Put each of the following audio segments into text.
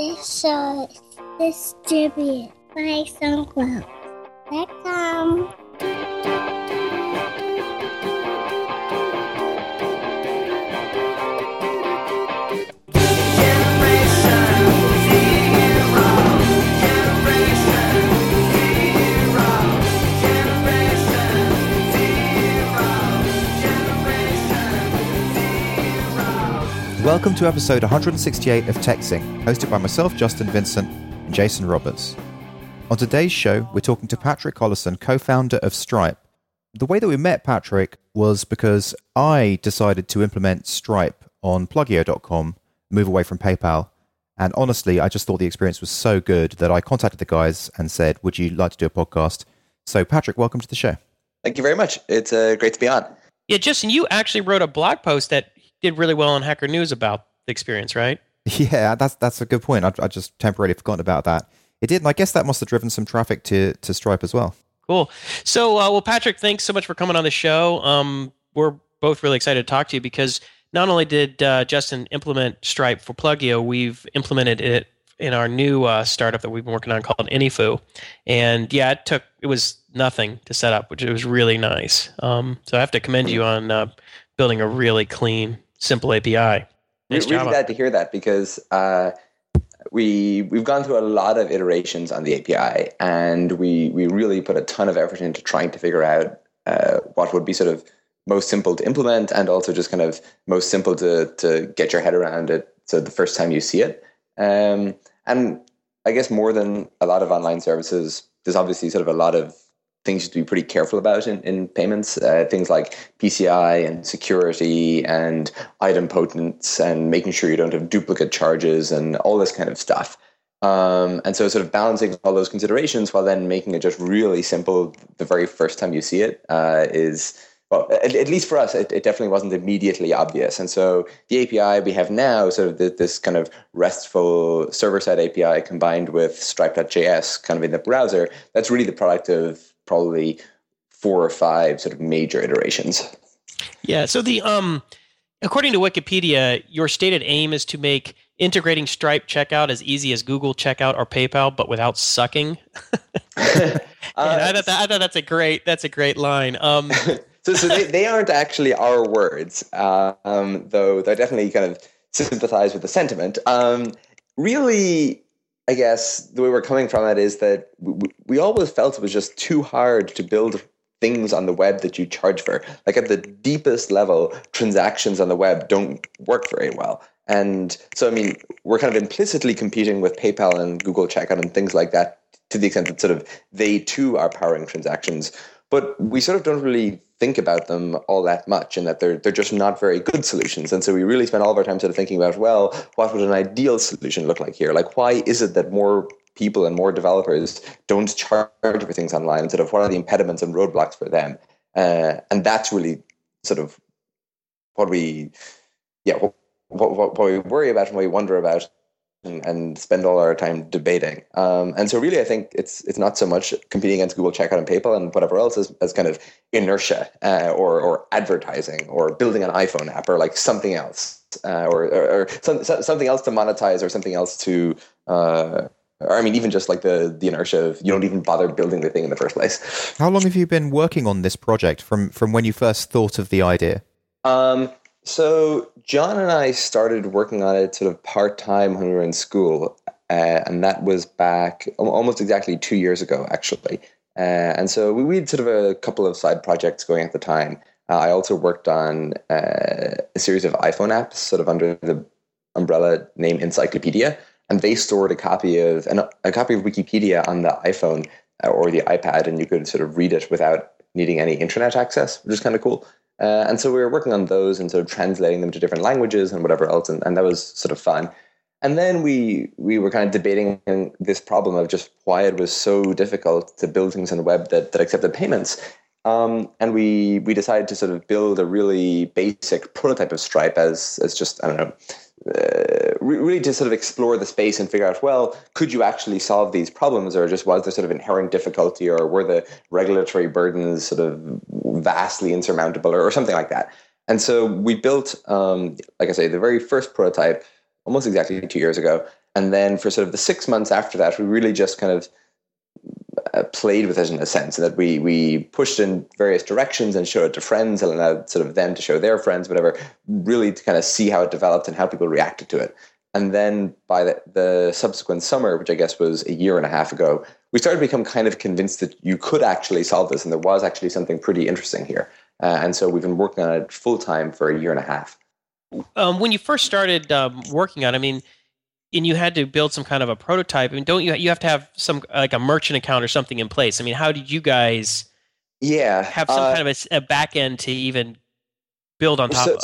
This show is distributed by SoundCloud.com. Welcome to episode 168 of TechZing, hosted by myself, Justin Vincent, and Jason Roberts. On today's show, we're talking to Patrick Collison, co founder of Stripe. The way that we met Patrick was because I decided to implement Stripe on plugio.com, move away from PayPal. And honestly, I just thought the experience was so good that I contacted the guys and said, Would you like to do a podcast? So, Patrick, welcome to the show. Thank you very much. It's uh, great to be on. Yeah, Justin, you actually wrote a blog post that did really well on Hacker News about the experience, right? Yeah, that's that's a good point. I, I just temporarily forgotten about that. It did, and I guess that must have driven some traffic to to Stripe as well. Cool. So, uh, well, Patrick, thanks so much for coming on the show. Um, we're both really excited to talk to you because not only did uh, Justin implement Stripe for Plugio, we've implemented it in our new uh, startup that we've been working on called Anyfoo. And yeah, it took it was nothing to set up, which it was really nice. Um, so I have to commend you on uh, building a really clean, simple API. Nice We're really glad to hear that because uh, we we've gone through a lot of iterations on the API, and we we really put a ton of effort into trying to figure out uh, what would be sort of most simple to implement, and also just kind of most simple to to get your head around it. So the first time you see it, um, and I guess more than a lot of online services, there's obviously sort of a lot of things to be pretty careful about in, in payments. Uh, things like PCI and security and item idempotence and making sure you don't have duplicate charges and all this kind of stuff. Um, and so, sort of balancing all those considerations while then making it just really simple the very first time you see it uh, is, well, at, at least for us, it, it definitely wasn't immediately obvious. And so, the API we have now, sort of th- this kind of RESTful server side API combined with Stripe.js kind of in the browser, that's really the product of probably four or five sort of major iterations. Yeah. So the um, according to Wikipedia, your stated aim is to make integrating Stripe checkout as easy as Google checkout or PayPal, but without sucking. And I, thought that, I thought that's a great that's a great line. Um, so so they, they aren't actually our words, uh, um, though they definitely kind of sympathize with the sentiment. Um, really, I guess the way we're coming from it is that we, we always felt it was just too hard to build things on the web that you charge for. Like at the deepest level, transactions on the web don't work very well. And so, I mean, we're kind of implicitly competing with PayPal and Google Checkout and things like that to the extent that sort of they too are powering transactions. But we sort of don't really think about them all that much and that they're, they're just not very good solutions. And so we really spend all of our time sort of thinking about, well, what would an ideal solution look like here? Like, why is it that more people and more developers don't charge for things online instead of what are the impediments and roadblocks for them? Uh, and that's really sort of what we, yeah, what, what, what we worry about and what we wonder about and, and spend all our time debating. Um, and so really, I think it's it's not so much competing against Google Checkout and PayPal and whatever else as, as kind of inertia uh, or or advertising or building an iPhone app or like something else uh, or or, or some, some- something else to monetize or something else to. Uh, or I mean, even just like the the inertia of you don't even bother building the thing in the first place. How long have you been working on this project from from when you first thought of the idea? Um, so John and I started working on it sort of part time when we were in school, uh, and that was back almost exactly two years ago, actually. Uh, and so we, we had sort of a couple of side projects going at the time. Uh, I also worked on uh, a series of iPhone apps, sort of under the umbrella name Encyclopedia, and they stored a copy of an, a copy of Wikipedia on the iPhone uh, or the iPad, and you could sort of read it without needing any internet access, which is kind of cool. Uh, and so we were working on those and sort of translating them to different languages and whatever else, and, and that was sort of fun. And then we we were kind of debating this problem of just why it was so difficult to build things on the web that, that accepted payments. Um, and we we decided to sort of build a really basic prototype of Stripe as as just I don't know, uh, re- really to sort of explore the space and figure out well, could you actually solve these problems, or just was there sort of inherent difficulty, or were the regulatory burdens sort of vastly insurmountable, or, or something like that. And so we built, um, like I say, the very first prototype almost exactly two years ago. And then for sort of the six months after that, we really just kind of uh, played with it in a sense that we we pushed in various directions and showed it to friends and allowed sort of them to show their friends, whatever, really to kind of see how it developed and how people reacted to it. And then by the, the subsequent summer, which I guess was a year and a half ago, we started to become kind of convinced that you could actually solve this and there was actually something pretty interesting here. Uh, and so we've been working on it full time for a year and a half. Um, when you first started um, working on, it, I mean, and you had to build some kind of a prototype. I mean, don't you? You have to have some like a merchant account or something in place. I mean, how did you guys? Yeah, have some uh, kind of a, a, back end to even build on top so, of.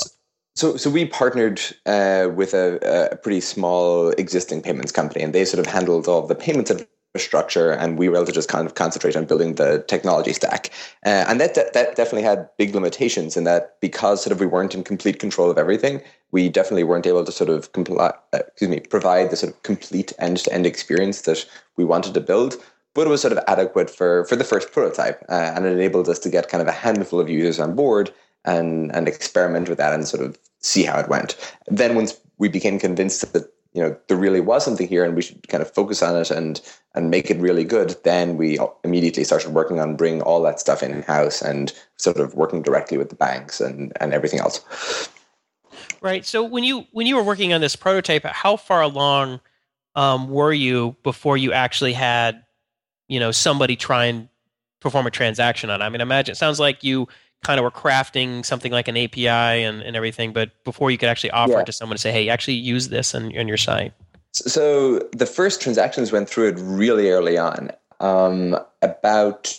So, so we partnered uh, with a, a, pretty small existing payments company, and they sort of handled all the payments infrastructure, and we were able to just kind of concentrate on building the technology stack. Uh, and that, that, that definitely had big limitations in that because sort of we weren't in complete control of everything, we definitely weren't able to sort of compli- uh, excuse me provide the sort of complete end to end experience that we wanted to build. But it was sort of adequate for for the first prototype, uh, and it enabled us to get kind of a handful of users on board and and experiment with that and sort of see how it went. Then once we became convinced that you know there really was something here and we should kind of focus on it and and make it really good then we immediately started working on bringing all that stuff in house and sort of working directly with the banks and and everything else. Right. So when you when you were working on this prototype how far along um, were you before you actually had you know somebody try and perform a transaction on i mean imagine it sounds like you kind of were crafting something like an API and, and everything, but before you could actually offer yeah. it to someone to say, hey, actually use this on, on your site? So the first transactions went through it really early on, um, about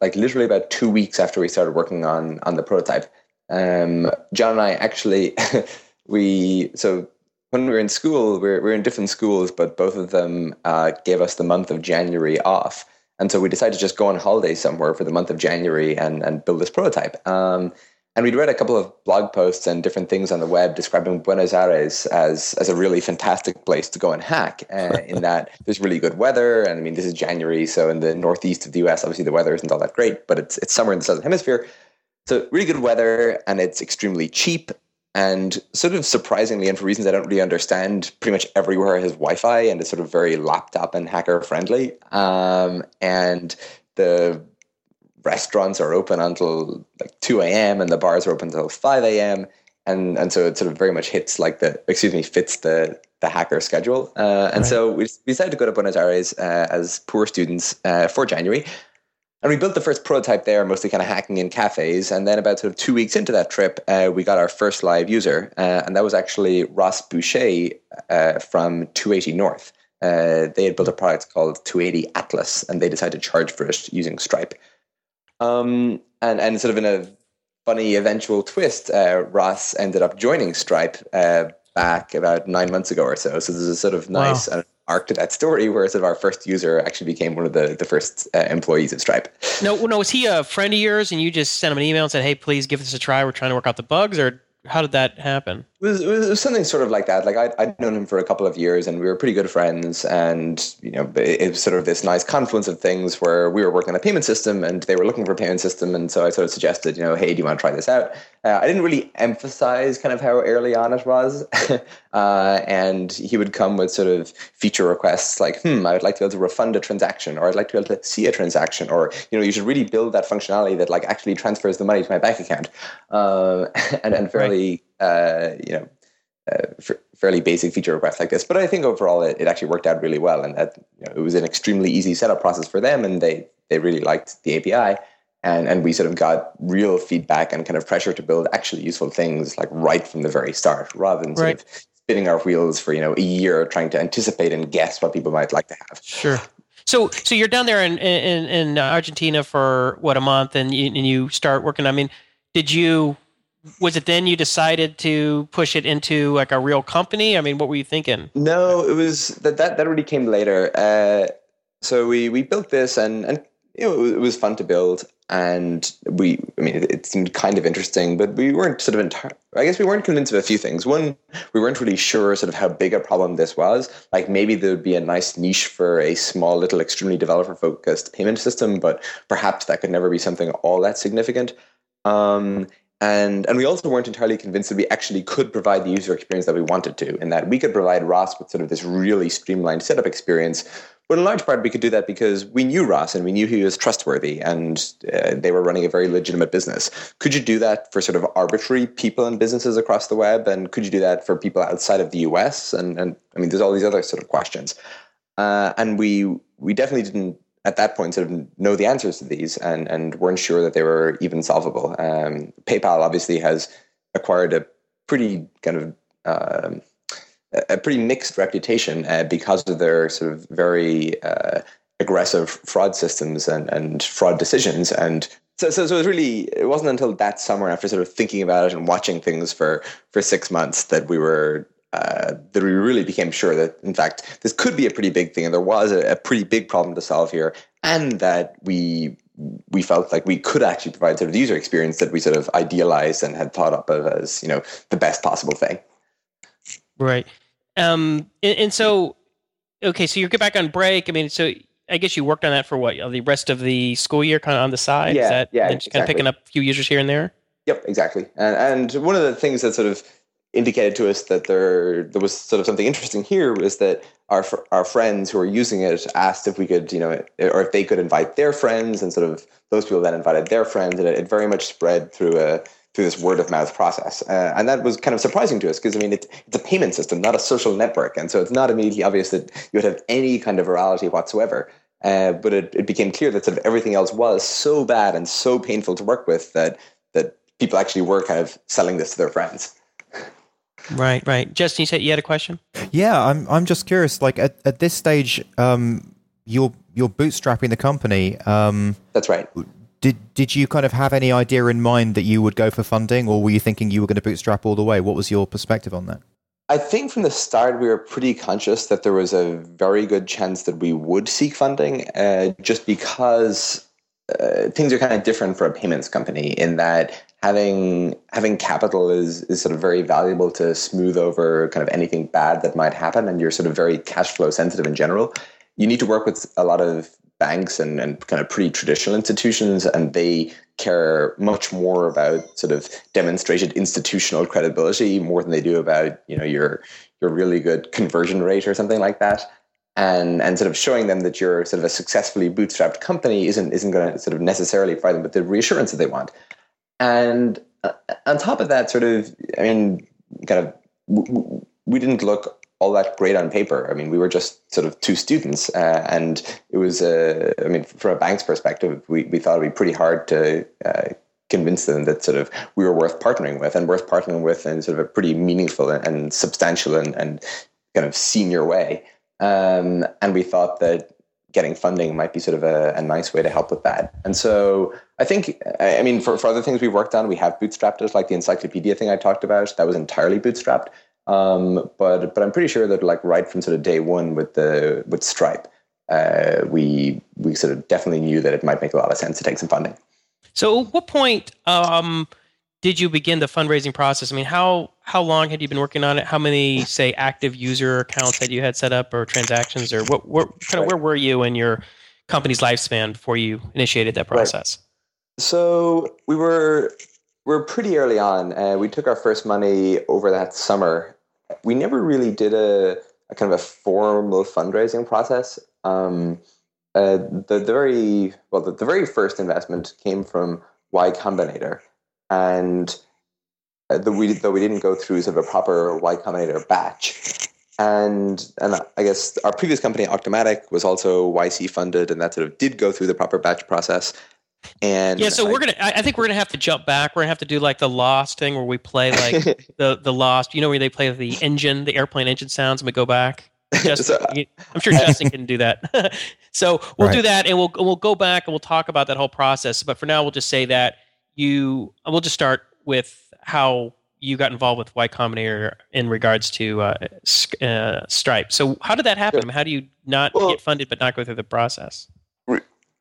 like literally about two weeks after we started working on on the prototype. Um, John and I actually we so when we were in school, we we're, we are in different schools, but both of them uh, gave us the month of January off. And so we decided to just go on holiday somewhere for the month of January and, and build this prototype. Um, and we'd read a couple of blog posts and different things on the web describing Buenos Aires as, as a really fantastic place to go and hack, uh, in that there's really good weather. And I mean, this is January, so in the northeast of the US, obviously the weather isn't all that great, but it's, it's summer in the southern hemisphere. So really good weather, and it's extremely cheap and sort of surprisingly, and for reasons I don't really understand, pretty much everywhere has Wi-Fi and is sort of very laptop and hacker friendly. Um, and the restaurants are open until like 2 a.m. and the bars are open until 5 a.m. And and so it sort of very much hits like the excuse me fits the the hacker schedule. Uh, and right. so we decided to go to Buenos Aires uh, as poor students uh, for January. And we built the first prototype there, mostly kind of hacking in cafes. And then about sort of two weeks into that trip, uh, we got our first live user, uh, and that was actually Ross Boucher uh, from 280 North. Uh, they had built a product called 280 Atlas, and they decided to charge for it using Stripe. Um, and and sort of in a funny eventual twist, uh, Ross ended up joining Stripe uh, back about nine months ago or so. So there's a sort of nice wow arc to that story where sort of our first user actually became one of the, the first uh, employees of Stripe. No, no, was he a friend of yours and you just sent him an email and said, hey, please give this a try. We're trying to work out the bugs or how did that happen? It was, it was something sort of like that. Like I, I'd known him for a couple of years, and we were pretty good friends. And you know, it, it, was sort of this nice confluence of things where we were working on a payment system, and they were looking for a payment system. And so I sort of suggested, you know, hey, do you want to try this out? Uh, I didn't really emphasize kind of how early on it was, uh, and he would come with sort of feature requests like, hmm, I would like to be able to refund a transaction, or I'd like to be able to see a transaction, or you know, you should really build that functionality that like actually transfers the money to my bank account, um, and and fairly. Right uh, you know, uh, fairly basic feature requests like this. But I think overall it, it actually worked out really well, and that you know, it was an extremely easy setup process for them, and they they really liked the API. And, and we sort of got real feedback and kind of pressure to build actually useful things like right from the very start rather than sort right. of spinning our wheels for you know a year trying to anticipate and guess what people might like to have sure so so you're down there in in, in argentina for what a month and you, and you start working i mean did you was it then you decided to push it into like a real company? I mean, what were you thinking? No, it was that that, that really came later. Uh, so we we built this and and you know it, was fun to build and we I mean it, seemed kind of interesting, but we weren't sort of entire. I guess we weren't convinced of a few things. One, we weren't really sure sort of how big a problem this was. Like maybe there would be a nice niche for a small little extremely developer focused payment system, but perhaps that could never be something all that significant. Um, and and we also weren't entirely convinced that we actually could provide the user experience that we wanted to, and that we could provide Ross with sort of this really streamlined setup experience. But in large part, we could do that because we knew Ross and we knew he was trustworthy, and uh, they were running a very legitimate business. Could you do that for sort of arbitrary people and businesses across the web, and could you do that for people outside of the US? And and I mean, there's all these other sort of questions, uh, and we we definitely didn't at that point sort of know the answers to these and, and weren't sure that they were even solvable. Um, PayPal obviously has acquired a pretty kind of uh, a pretty mixed reputation uh, because of their sort of very uh, aggressive fraud systems and, and fraud decisions. And so, so, so it was really, it wasn't until that summer after sort of thinking about it and watching things for, for six months that we were uh, that we really became sure that, in fact, this could be a pretty big thing, and there was a, a, pretty big problem to solve here, and that we we felt like we could actually provide sort of the user experience that we sort of idealized and had thought up of as you know the best possible thing. Right, um, and, and so okay, so you get back on break. I mean, so I guess you worked on that for what the rest of the school year, kind of on the side. Yeah, Is that, yeah, just kind of picking up a few users here and there. Yep, exactly. And, and one of the things that sort of indicated to us that there there was sort of something interesting here was that our our friends who were using it asked if we could you know or if they could invite their friends and sort of those people then invited their friends and it, it very much spread through a through this word of mouth process. Uh, and that was kind of surprising to us because I mean it, it's a payment system not a social network. And so it's not immediately obvious that you would have any kind of virality whatsoever. Uh, but it, it became clear that sort of everything else was so bad and so painful to work with that that people actually were kind of selling this to their friends. Right, right. Justin, you said you had a question. Yeah, I'm. I'm just curious. Like at, at this stage, um, you're you're bootstrapping the company. Um, That's right. Did did you kind of have any idea in mind that you would go for funding, or were you thinking you were going to bootstrap all the way? What was your perspective on that? I think from the start we were pretty conscious that there was a very good chance that we would seek funding, uh, just because uh, things are kind of different for a payments company in that having having capital is is sort of very valuable to smooth over kind of anything bad that might happen, and you're sort of very cash flow sensitive in general. You need to work with a lot of banks and, and kind of pretty traditional institutions, and they care much more about sort of demonstrated institutional credibility more than they do about you know your your really good conversion rate or something like that and and sort of showing them that you're sort of a successfully bootstrapped company isn't isn't going to sort of necessarily provide them with the reassurance that they want. And uh, on top of that, sort of, I mean, kind of, we didn't look all that great on paper. I mean, we were just sort of two students, uh, and it was, uh, I mean, from a bank's perspective, we, we thought it'd be pretty hard to uh, convince them that sort of we were worth partnering with and worth partnering with in sort of a pretty meaningful and, and substantial and, and kind of senior way. Um, and we thought that getting funding might be sort of a, a, nice way to help with that. And so I think, I mean, for, for other things we've worked on, we have bootstrapped it, like the encyclopedia thing I talked about, that was entirely bootstrapped. Um, but but I'm pretty sure that like right from sort of day one with the with Stripe, uh, we we sort of definitely knew that it might make a lot of sense to take some funding. So, at what point um, did you begin the fundraising process? I mean, how how long had you been working on it? How many say active user accounts had you had set up or transactions, or what? what kind of where were you in your company's lifespan before you initiated that process? Right. So we were we were pretty early on. Uh, we took our first money over that summer. We never really did a, a kind of a formal fundraising process. Um, uh, the the very well the, the very first investment came from Y Combinator and uh, though we though we didn't go through sort of a proper Y Combinator batch, and and I guess our previous company Auctomatic was also YC funded, and that sort of did go through the proper batch process. And yeah, so I, we're gonna. I think we're gonna have to jump back. We're gonna have to do like the Lost thing where we play like the the Lost. You know where they play the engine, the airplane engine sounds, and we go back. Justin, so, I'm sure Justin can do that. so we'll right. do that, and we'll we'll go back and we'll talk about that whole process. But for now, we'll just say that you we'll just start with how you got involved with Y Combinator in regards to uh, uh, Stripe. So how did that happen? How do you not well, get funded but not go through the process?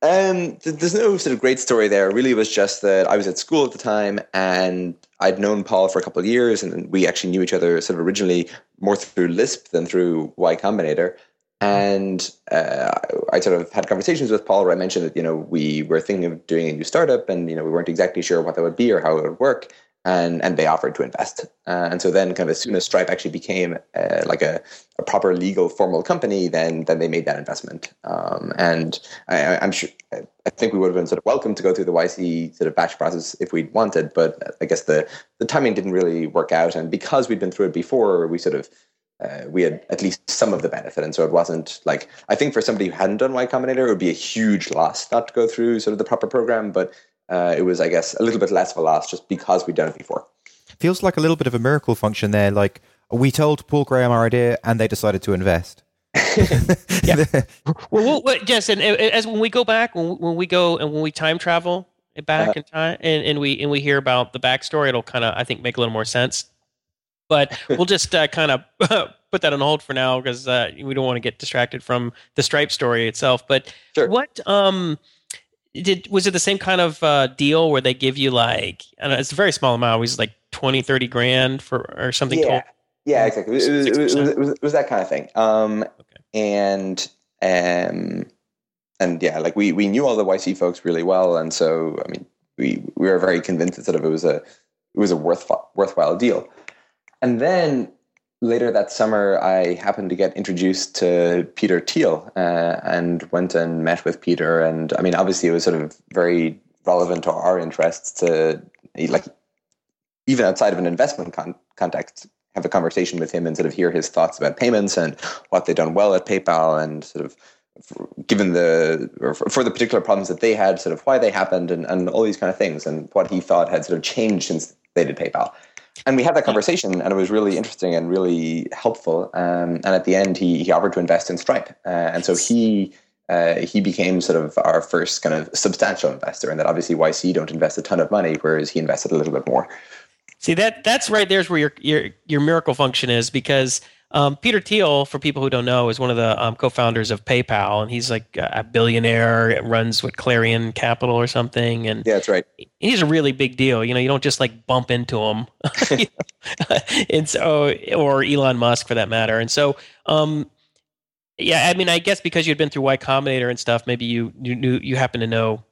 Um, there's no sort of great story there. Really, was just that I was at school at the time, and I'd known Paul for a couple of years, and we actually knew each other sort of originally more through Lisp than through Y Combinator. And uh, I sort of had conversations with Paul where I mentioned that, you know, we were thinking of doing a new startup and, you know, we weren't exactly sure what that would be or how it would work. and and they offered to invest. Uh, and so then, kind of as soon as Stripe actually became uh, like a, a proper legal formal company, then then they made that investment. Um, and I, I'm sure I think we would have been sort of welcome to go through the YC sort of batch process if we'd wanted, but I guess the the timing didn't really work out. And because we'd been through it before, we sort of uh, we had at least some of the benefit. And so it wasn't like, I think for somebody who hadn't done Y Combinator, it would be a huge loss not to go through sort of the proper program. But uh, it was, I guess, a little bit less of a loss just because we'd done it before. Feels like a little bit of a miracle function there. Like we told Paul Graham our idea and they decided to invest. yeah. well, well, yes, and as when we go back, when, when we go and when we time travel back uh, in time, and, and we and we hear about the backstory, it'll kind of I think make a little more sense. But we'll just uh, kind of put that on hold for now because uh, we don't want to get distracted from the Stripe story itself. But sure. what um did was it the same kind of uh, deal where they give you like I know, it's a very small amount, it was like 20, 30 grand for or something? Yeah, total? yeah, exactly. It was, it, was, it, was, it was, that kind of thing. Um, okay. and um, and yeah, like we we knew all the YC folks really well, and so I mean, we we were very convinced that sort of it was a it was a worth, worthwhile deal. And then later that summer, I happened to get introduced to Peter Thiel uh, and went and met with Peter. And I mean, obviously, it was sort of very relevant to our interests to like even outside of an investment con- context have a conversation with him and sort of hear his thoughts about payments and what they've done well at PayPal and sort of given the or for the particular problems that they had sort of why they happened and, and all these kind of things and what he thought had sort of changed since they did PayPal and we had that conversation and it was really interesting and really helpful. Um, and at the end he, he offered to invest in stripe. Uh, and so he uh, he became sort of our first kind of substantial investor and that obviously yc don't invest a ton of money whereas he invested a little bit more. See that that's right there's where your your, your miracle function is because um, Peter Thiel, for people who don't know, is one of the um, co-founders of PayPal, and he's like a billionaire. Runs with Clarium Capital or something, and yeah, that's right. He's a really big deal. You know, you don't just like bump into him, and so or Elon Musk for that matter. And so, um, yeah, I mean, I guess because you'd been through Y Combinator and stuff, maybe you you knew you happen to know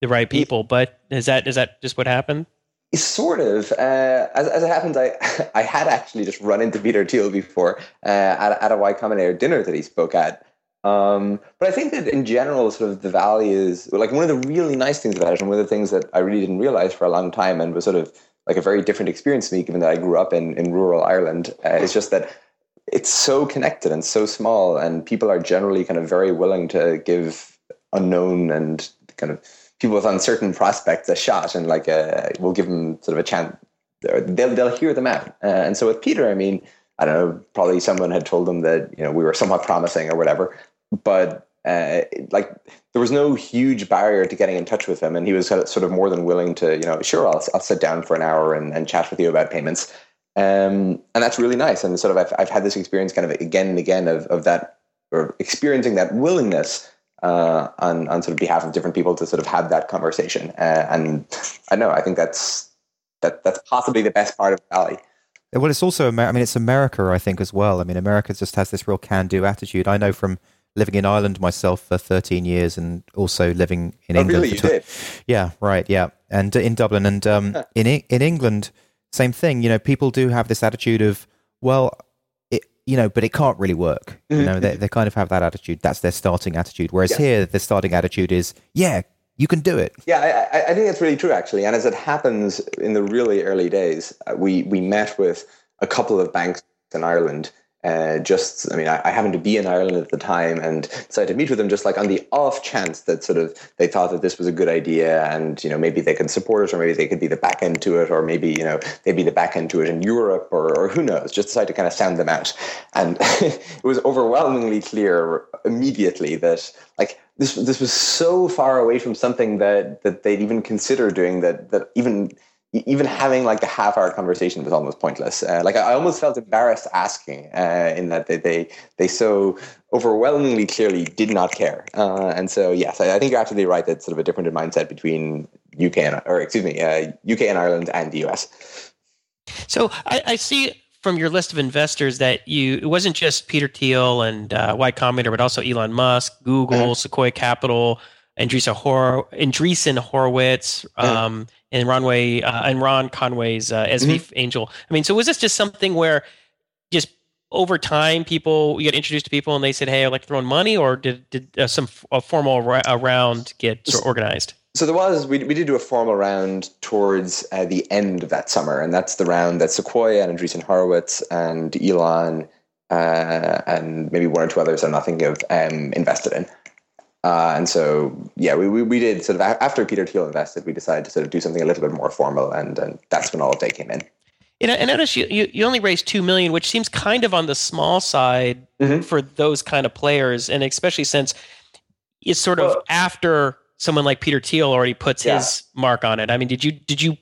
the right people. But is that is that just what happened? Sort of. Uh, as, as it happens, I I had actually just run into Peter Thiel before uh, at, at a Y Combinator dinner that he spoke at. Um, but I think that in general, sort of the valley is like one of the really nice things about it, and one of the things that I really didn't realize for a long time, and was sort of like a very different experience to me, given that I grew up in in rural Ireland. Uh, it's just that it's so connected and so small, and people are generally kind of very willing to give unknown and kind of people with uncertain prospects a shot and like a, we'll give them sort of a chance. They'll they'll hear them out. Uh, and so with Peter, I mean, I don't know, probably someone had told them that you know we were somewhat promising or whatever, but uh, like there was no huge barrier to getting in touch with him, and he was sort of more than willing to you know sure I'll I'll sit down for an hour and, and chat with you about payments. Um, and that's really nice. And sort of I've, I've had this experience kind of again and again of, of that or experiencing that willingness uh, on on sort of behalf of different people to sort of have that conversation. Uh, and I know I think that's that that's possibly the best part of Valley. Well, it's also I mean it's America I think as well. I mean America just has this real can-do attitude. I know from living in Ireland myself for 13 years and also living in oh, England. Really, you did? Yeah, right. Yeah, and in Dublin and um, in in England, same thing. You know, people do have this attitude of well, you know, but it can't really work. You know, they, they kind of have that attitude. That's their starting attitude. Whereas here, the starting attitude is, yeah, you can do it. Yeah, I, I think that's really true, actually. And as it happens in the really early days, uh, we we met with a couple of banks in Ireland uh, just, I mean, I, I, happened to be in Ireland at the time and decided to meet with them just like on the off chance that sort of they thought that this was a good idea and, you know, maybe they could support it or maybe they could be the back end to it or maybe, you know, they'd be the back end to it in Europe or, or who knows, just decided to kind of sound them out. And it was overwhelmingly clear immediately that like this, this was so far away from something that, that they'd even consider doing that, that even even having like a half hour conversation was almost pointless. Uh, like I almost felt embarrassed asking uh, in that they, they, they so overwhelmingly clearly did not care. Uh, and so, yes, I, I, think you're absolutely right. That's sort of a different mindset between UK and, or excuse me, UK uh, and Ireland and the US. So I, I, see from your list of investors that you, it wasn't just Peter Thiel and uh, Y Combinator, but also Elon Musk, Google, mm-hmm. Sequoia Capital, Andreessen, Hor- Andreessen Horowitz, um, and Ronway uh, and Ron Conway's uh, SV Mm-hmm. Angel. I mean, so was this just something where just over time people you get introduced to people and they said, "Hey, I'd like to throw in money," or did did uh, some a formal ra- round get sort of organized? So there was we we did do a formal round towards uh, the end of that summer, and that's the round that Sequoia and Andreessen Horowitz and Elon uh, and maybe one or two others I'm not thinking of um, invested in. Uh, and so yeah, we, we we did sort of after Peter Thiel invested, we decided to sort of do something a little bit more formal, and and that's when all of day came in. And I noticed you, you you only raised two million, which seems kind of on the small side Mhm. for those kind of players, and especially since it's sort of Well- after someone like Peter Thiel already puts Yeah. his mark on it. I mean, did you did you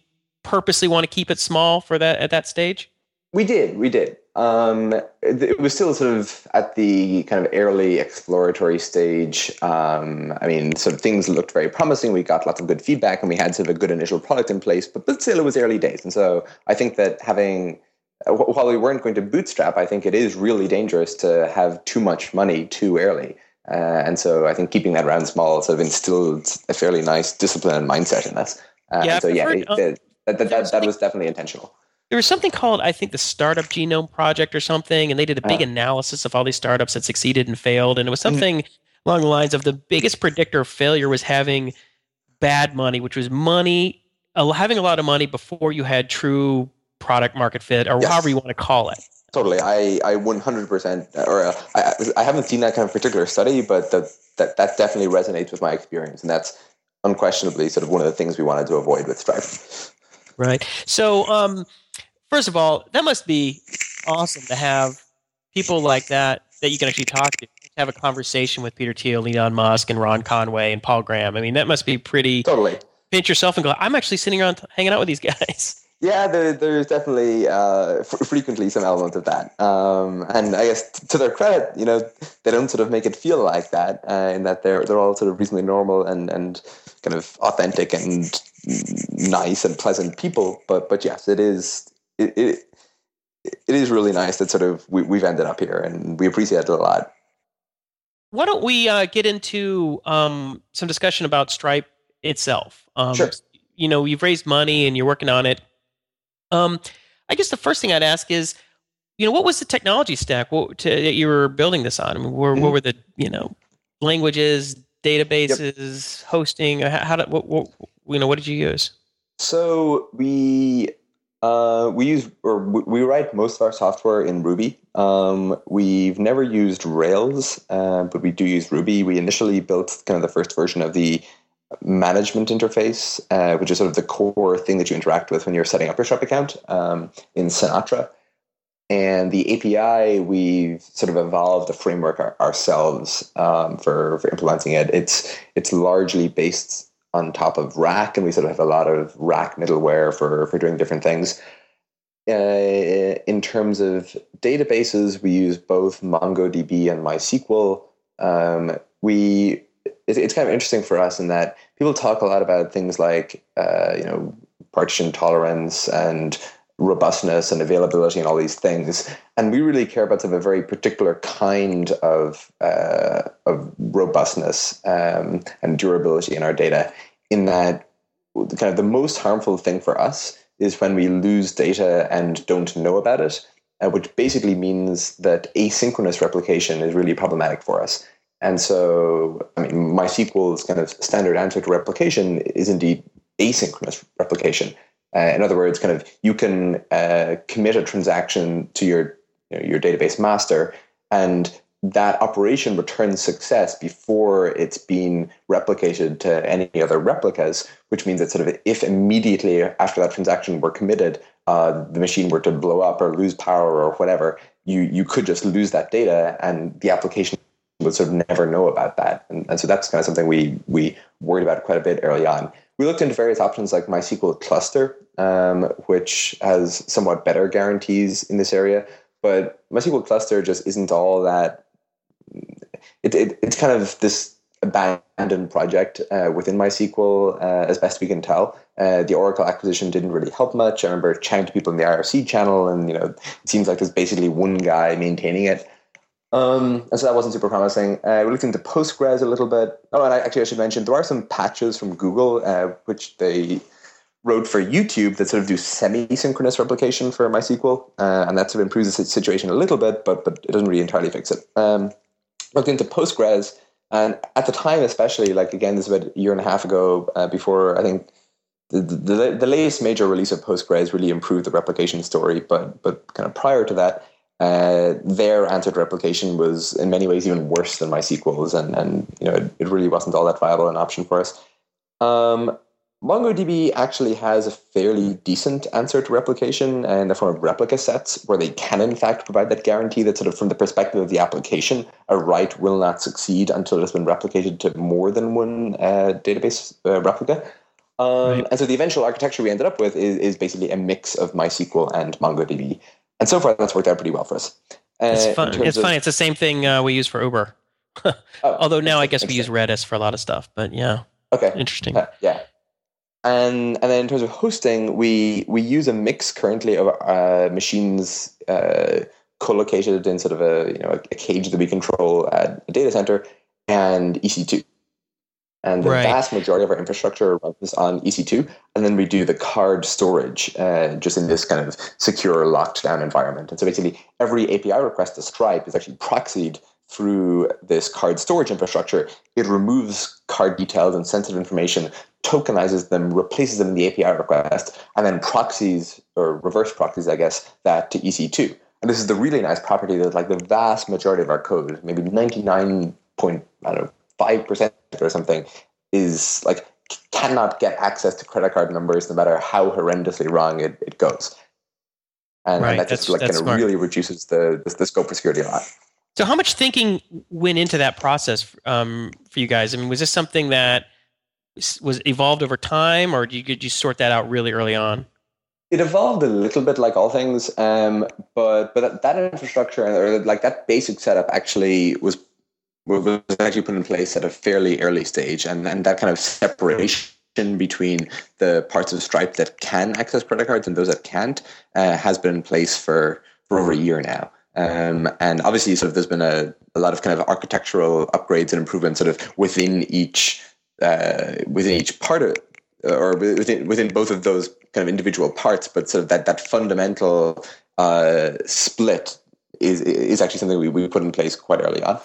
purposely want to keep it small for that at that stage? We did, we did. Um, it, it was still sort of at the kind of early exploratory stage. Um, I mean, sort of things looked very promising. We got lots of good feedback, and we had sort of a good initial product in place. But but still, it was early days, and so I think that having uh, while we weren't going to bootstrap, I think it is really dangerous to have too much money too early. Uh, and so I think keeping that round small sort of instilled a fairly nice discipline and mindset in us. Uh, Yeah, so yeah, heard, it- um, that, that, that, that was definitely intentional. There was something called I think the Startup Genome Project or something, and they did a big Ah. analysis of all these startups that succeeded and failed, and it was Mm-hmm. something along the lines of the biggest predictor of failure was having bad money, which was money uh, having a lot of money before you had true product market fit, or Yes. however you want to call it. Totally, I I one hundred percent, or uh, I I haven't seen that kind of particular study, but that that that definitely resonates with my experience, and that's unquestionably sort of one of the things we wanted to avoid with Stripe. Right. So, um, first of all, that must be awesome to have people like that that you can actually talk to, have a conversation with Peter Thiel, Elon Musk, and Ron Conway and Paul Graham. I mean, that must be pretty. Totally, Pinch yourself and go. I'm actually sitting around hanging out with these guys. yeah. There, there's definitely uh, f- frequently some element of that, um, and I guess t- to their credit, you know, they don't sort of make it feel like that, uh, in that they're they're all sort of reasonably normal and and kind of authentic and nice and pleasant people. But but yes, it is it. it it is really nice that sort of we, we've ended up here and we appreciate it a lot. Why don't we uh, get into um, some discussion about Stripe itself? Um, Sure. You know, you've raised money and you're working on it. Um, I guess the first thing I'd ask is, you know, what was the technology stack what, to, that you were building this on? I mean, where, Mhm. what were the, you know, languages, databases, hosting? How, how did, what, what, you know, what did you use? So we uh, we use or we, write most of our software in Ruby. Um, we've never used Rails, uh, but we do use Ruby. We initially built kind of the first version of the management interface, uh, which is sort of the core thing that you interact with when you're setting up your Shop account um, in Sinatra. And the API, we've sort of evolved a framework our, ourselves um, for, for implementing it. It's it's largely based on top of Rack, and we sort of have a lot of Rack middleware for for doing different things. Uh, in terms of databases, we use both MongoDB and MySQL. Um, we it, it's kind of interesting for us in that people talk a lot about things like uh, you know partition tolerance and robustness and availability and all these things, and we really care about sort of a very particular kind of uh, of robustness um, and durability in our data. In that, kind of the most harmful thing for us is when we lose data and don't know about it, uh, which basically means that asynchronous replication is really problematic for us. And so, I mean, MySQL's kind of standard answer to replication is indeed asynchronous replication. Uh, in other words, kind of you can uh, commit a transaction to your you know, your database master, and that operation returns success before it's been replicated to any other replicas, which means that sort of if immediately after that transaction were committed, uh, the machine were to blow up or lose power or whatever, you you could just lose that data, and the application would sort of never know about that. And, and so that's kind of something we we worried about quite a bit early on. We looked into various options like MySQL Cluster, um, which has somewhat better guarantees in this area. But MySQL Cluster just isn't all that. It, it, it's kind of this abandoned project uh, within MySQL, uh, as best we can tell. Uh, the Oracle acquisition didn't really help much. I remember chatting to people in the IRC channel, and you know, it seems like there's basically one guy maintaining it. Um, and so that wasn't super promising. Uh, we looked into Postgres a little bit. Oh, and I, actually, I should mention there are some patches from Google, uh, which they wrote for YouTube that sort of do semi-synchronous replication for MySQL, uh, and that sort of improves the situation a little bit, but but it doesn't really entirely fix it. Um, looked into Postgres, and at the time, especially like again, this is about a year and a half ago, uh, before I think the, the the latest major release of Postgres really improved the replication story, but but kind of prior to that. Uh, their answered replication was in many ways even worse than MySQL's, and, and you know it, it really wasn't all that viable an option for us. Um, MongoDB actually has a fairly decent answer to replication in the form of replica sets, where they can in fact provide that guarantee that sort of from the perspective of the application, a write will not succeed until it has been replicated to more than one uh, database uh, replica. Um, right. And so the eventual architecture we ended up with is, is basically a mix of MySQL and MongoDB. And so far, that's worked out pretty well for us. Uh, it's fun. It's of, funny. It's the same thing uh, we use for Uber. oh, Although now I guess we use Redis for a lot of stuff. But yeah. Okay. Interesting. Uh, yeah. And and then in terms of hosting, we we use a mix currently of uh, machines uh, co-located in sort of a you know a, a, cage that we control at a data center and EC2. And the right. vast majority of our infrastructure runs on EC2, and then we do the card storage uh, just in this kind of secure, locked down environment. And so basically, every API request to Stripe is actually proxied through this card storage infrastructure. It removes card details and sensitive information, tokenizes them, replaces them in the API request, and then proxies or reverse proxies, I guess, that to EC2. And this is the really nice property that like the vast majority of our code, maybe 99 point, I don't know, 5% or something, is like cannot get access to credit card numbers no matter how horrendously wrong it, it goes. And, right. and that just like kind of really reduces the, the, the scope for security a lot. So, how much thinking went into that process um, for you guys? I mean, was this something that was evolved over time, or did you, did you sort that out really early on? It evolved a little bit, like all things, um, but but that infrastructure or like that basic setup actually was was actually put in place at a fairly early stage, and and that kind of separation between the parts of Stripe that can access credit cards and those that can't uh, has been in place for for over a year now. Um, and obviously, sort of, there's been a, a lot of kind of architectural upgrades and improvements, sort of within each uh, within each part of, or within within both of those kind of individual parts. But sort of that that fundamental uh, split is is actually something we, we put in place quite early on.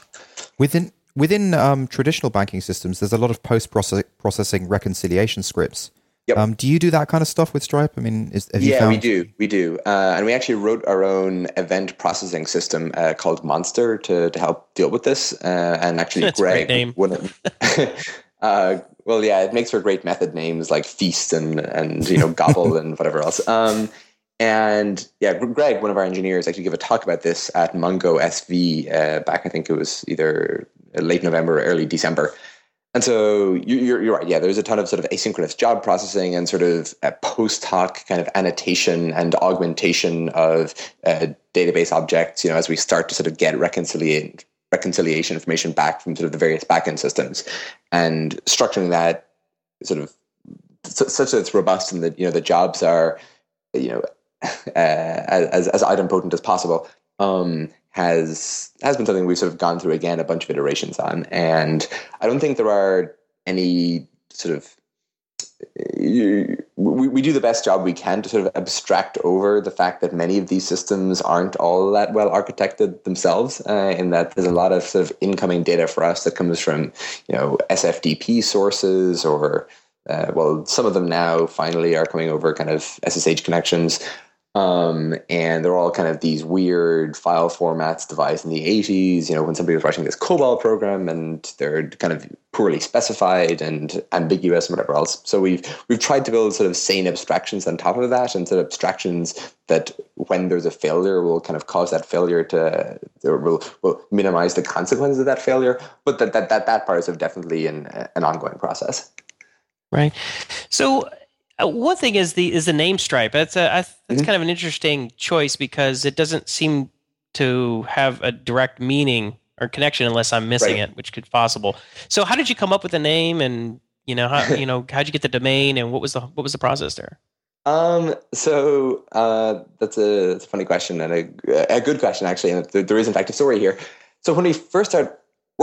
Within within um, traditional banking systems, there's a lot of post processing reconciliation scripts. Yep. Um, do you do that kind of stuff with Stripe? I mean, is, yeah, found- we do, we do, uh, and we actually wrote our own event processing system uh, called Monster to to help deal with this. Uh, and actually, That's Greg, a great name. Uh, well, yeah, it makes for great method names like Feast and and you know Gobble and whatever else. Um, and yeah, Greg, one of our engineers, actually gave a talk about this at Mongo SV uh, back. I think it was either late November or early December. And so you're, you're right. Yeah, there's a ton of sort of asynchronous job processing and sort of post hoc kind of annotation and augmentation of uh, database objects. You know, as we start to sort of get reconciliation reconciliation information back from sort of the various backend systems, and structuring that sort of such that it's robust and that you know the jobs are you know as as idempotent as possible. Um, has has been something we've sort of gone through again a bunch of iterations on, and I don't think there are any sort of we, we do the best job we can to sort of abstract over the fact that many of these systems aren't all that well architected themselves uh, in that there's a lot of sort of incoming data for us that comes from you know SFTP sources or uh, well some of them now finally are coming over kind of SSH connections um, and they're all kind of these weird file formats devised in the 80s, you know, when somebody was writing this COBOL program and they're kind of poorly specified and ambiguous and whatever else. So we've we've tried to build sort of sane abstractions on top of that and sort of abstractions that when there's a failure will kind of cause that failure to will will minimize the consequences of that failure. But that that that, that part is definitely an an ongoing process. Right. So uh, one thing is the is the name stripe. That's a that's mm-hmm. kind of an interesting choice because it doesn't seem to have a direct meaning or connection unless I'm missing right. it, which could possible. So how did you come up with the name and you know how you know how'd you get the domain and what was the what was the process there? Um, so uh, that's a, that's a funny question and a, a good question actually, and there, there is in fact a story here. So when we first started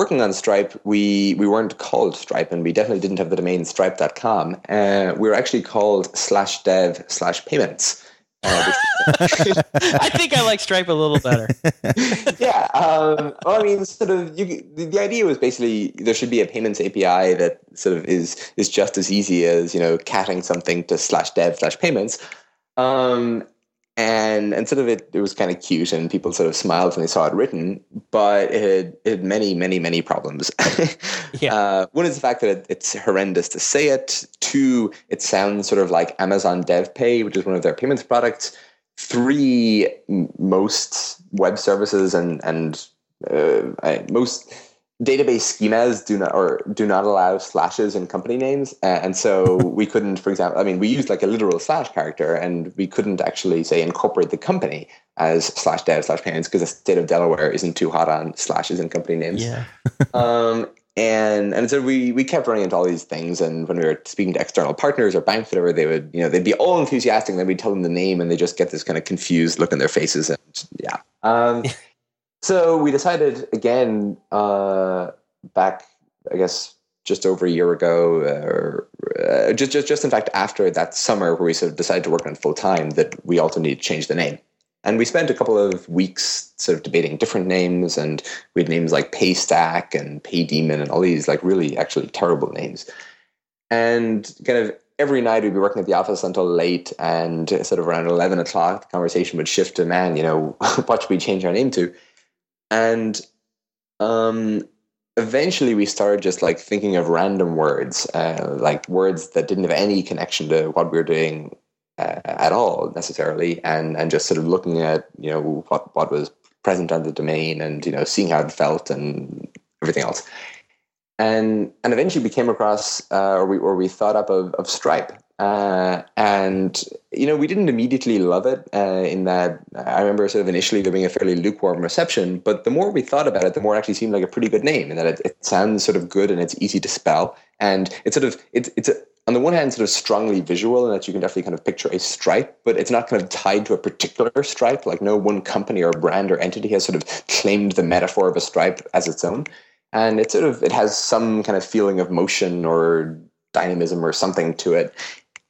working on Stripe, we we weren't called Stripe, and we definitely didn't have the domain stripe.com. Uh, we were actually called slash dev slash payments. Uh, I think I like Stripe a little better. yeah. Um, well, I mean, sort of. You, the, the idea was basically there should be a payments API that sort of is is just as easy as you know catting something to slash dev slash payments. Um, and and sort of it, it was kind of cute and people sort of smiled when they saw it written but it had, it had many many many problems. Yeah. Uh, one is the fact that it, it's horrendous to say it. Two it sounds sort of like amazon devpay which is one of their payments products. Three most web services and and uh, most database schemas do not or do not allow slashes in company names. Uh, and so we couldn't for example i mean we used like a literal slash character and we couldn't actually say incorporate the company as slash dev slash payments because the state of delaware isn't too hot on slashes in company names. Yeah. Um, and and so we we kept running into all these things and when we were speaking to external partners or banks whatever they would you know they'd be all enthusiastic and then we'd tell them the name and they just get this kind of confused look in their faces and yeah. Um, so we decided again uh, back, I guess, just over a year ago, or uh, just, just just in fact after that summer where we sort of decided to work on full time, that we also need to change the name. And we spent a couple of weeks sort of debating different names, and we had names like Paystack and Paydemon and all these like really actually terrible names. And kind of every night we'd be working at the office until late, and sort of around eleven o'clock, the conversation would shift to, "Man, you know, what should we change our name to?" And um, eventually we started just like thinking of random words uh, like words that didn't have any connection to what we were doing uh, at all necessarily and and just sort of looking at you know what what was present on the domain and you know seeing how it felt and everything else. And and eventually we came across uh, or we or we thought up of, of stripe uh, and you know we didn't immediately love it uh, in that I remember sort of initially there being a fairly lukewarm reception, but the more we thought about it, the more it actually seemed like a pretty good name, and that it, it sounds sort of good and it's easy to spell, and it's sort of it's it's a, on the one hand sort of strongly visual in that you can definitely kind of picture a stripe, but it's not kind of tied to a particular stripe. Like no one company or brand or entity has sort of claimed the metaphor of a stripe as its own, and it sort of it has some kind of feeling of motion or dynamism or something to it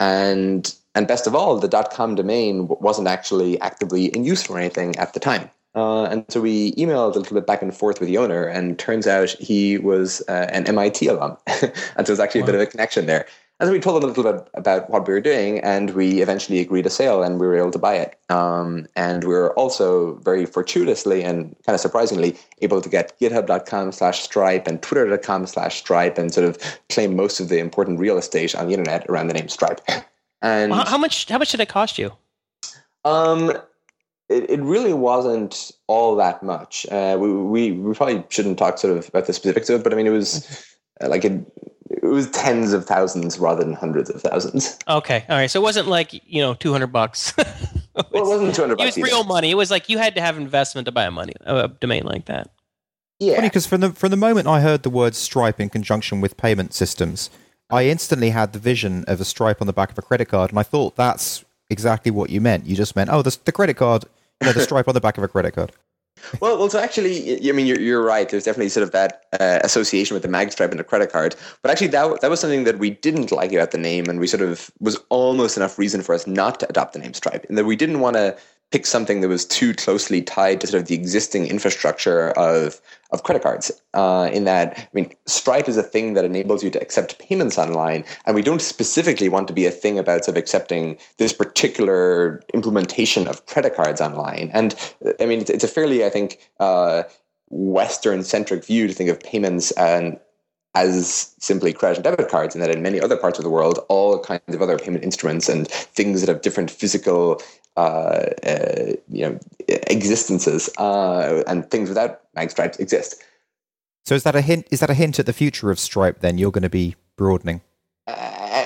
and and best of all, the .com domain wasn't actually actively in use for anything at the time. Uh, and so we emailed a little bit back and forth with the owner, and turns out he was uh, an MIT alum, and so there's actually wow. a bit of a connection there. And so we told him a little bit about what we were doing, and we eventually agreed a sale, and we were able to buy it. Um, and we were also very fortuitously and kind of surprisingly able to get GitHub.com slash Stripe and Twitter.com slash Stripe, and sort of claim most of the important real estate on the internet around the name Stripe. And well, how much? How much did it cost you? Um, it, it really wasn't all that much. Uh, we, we we probably shouldn't talk sort of about the specifics of it, but I mean, it was like it it was tens of thousands rather than hundreds of thousands. Okay, all right. So it wasn't like you know two hundred bucks. it well, it wasn't two hundred. It was either. real money. It was like you had to have investment to buy a money a domain like that. Yeah, funny because from the from the moment I heard the word Stripe in conjunction with payment systems, I instantly had the vision of a stripe on the back of a credit card, and I thought that's exactly what you meant. You just meant, oh, the, the credit card, you know, the stripe on the back of a credit card well, well, so actually, I mean, you're, you're right. There's definitely sort of that uh, association with the magstripe and the credit card. But actually, that that was something that we didn't like about the name, and we sort of was almost enough reason for us not to adopt the name Stripe, and that we didn't want to pick something that was too closely tied to sort of the existing infrastructure of of credit cards. Uh, in that, I mean, Stripe is a thing that enables you to accept payments online, and we don't specifically want to be a thing about sort of accepting this particular implementation of credit cards online. And I mean, it's, it's a fairly, I think, uh, Western centric view to think of payments and as simply credit and debit cards, and that in many other parts of the world, all kinds of other payment instruments and things that have different physical uh, uh, you know existences uh, and things without mag stripes exist. So is that a hint? Is that a hint at the future of Stripe? Then you're going to be broadening.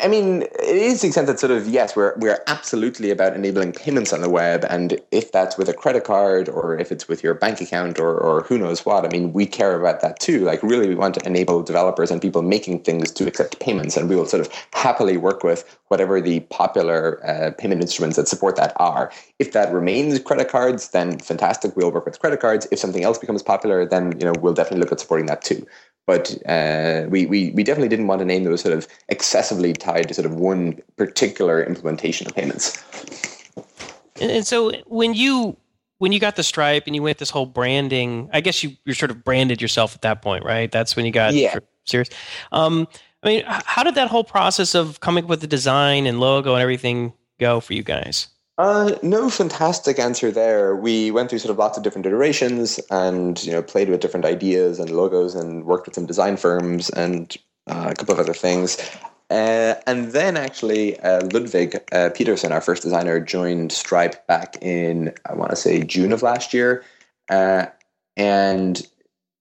I mean, it is the extent that sort of yes, we're we're absolutely about enabling payments on the web, and if that's with a credit card or if it's with your bank account or or who knows what, I mean, we care about that too. Like, really, we want to enable developers and people making things to accept payments, and we will sort of happily work with whatever the popular uh, payment instruments that support that are. If that remains credit cards, then fantastic. We'll work with credit cards. If something else becomes popular, then you know we'll definitely look at supporting that too but uh, we, we, we definitely didn't want a name that was sort of excessively tied to sort of one particular implementation of payments. And, and so when you when you got the stripe and you went this whole branding, I guess you you sort of branded yourself at that point, right? That's when you got yeah. serious. Um, I mean, how did that whole process of coming up with the design and logo and everything go for you guys? Uh, no fantastic answer there. We went through sort of lots of different iterations and you know played with different ideas and logos and worked with some design firms and uh, a couple of other things. Uh, and then actually, uh, Ludwig uh, Pettersson, our first designer, joined Stripe back in I want to say June of last year, uh, and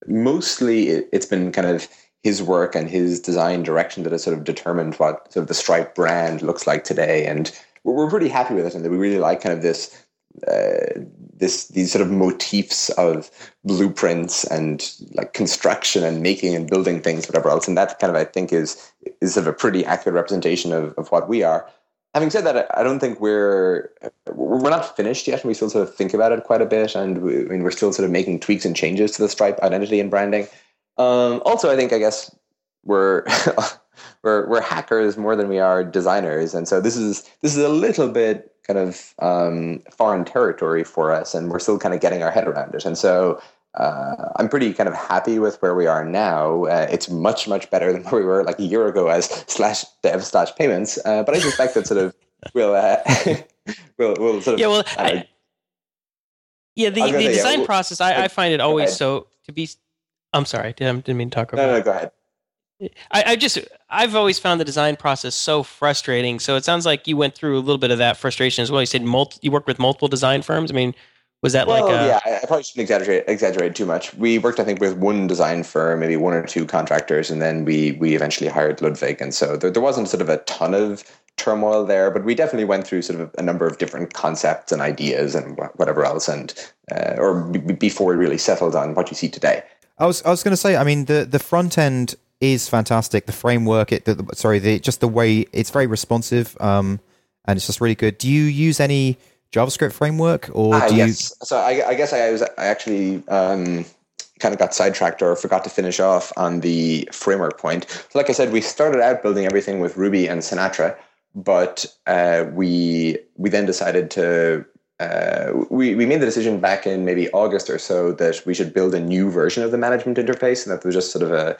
mostly it, it's been kind of his work and his design direction that has sort of determined what sort of the Stripe brand looks like today and we're, we're pretty happy with it. And that we really like kind of this uh, this these sort of motifs of blueprints and like construction and making and building things whatever else. And that kind of i think is is sort of a pretty accurate representation of, of what we are. Having said that i don't think we're we're not finished yet. And we still sort of think about it quite a bit. And we, I mean we're still sort of making tweaks and changes to the stripe identity and branding. Um, also i think i guess we're we're we're hackers more than we are designers, and so this is this is a little bit kind of um, foreign territory for us, and we're still kind of getting our head around it. And so uh, I'm pretty kind of happy with where we are now. Uh, it's much much better than where we were like a year ago as slash dev slash payments. Uh, but I suspect that sort of will uh, will will sort of yeah well. I, uh, yeah, the, the say, design yeah, process, I, I find it always so to be. I'm sorry, didn't, didn't mean to talk over. No, no, go ahead. I, I, just I've always found the design process so frustrating. So it sounds like you went through a little bit of that frustration as well. You said multi, you worked with multiple design firms. I mean, was that well, like? A, yeah, I probably shouldn't exaggerate exaggerate too much. We worked, I think, with one design firm, maybe one or two contractors, and then we we eventually hired Ludwig. And so there, there wasn't sort of a ton of turmoil there, but we definitely went through sort of a number of different concepts and ideas and whatever else, and uh, or b- before we really settled on what you see today. I was I was going to say, I mean, the the front end is fantastic. The framework, it the, sorry, the just the way it's very responsive, um, and it's just really good. Do you use any JavaScript framework or ah, do yes. you? So I, I, guess I was I actually um, kind of got sidetracked or forgot to finish off on the framework point. So like I said, we started out building everything with Ruby and Sinatra, but uh, we we then decided to uh, we, we made the decision back in maybe August or so that we should build a new version of the management interface, and that was just sort of a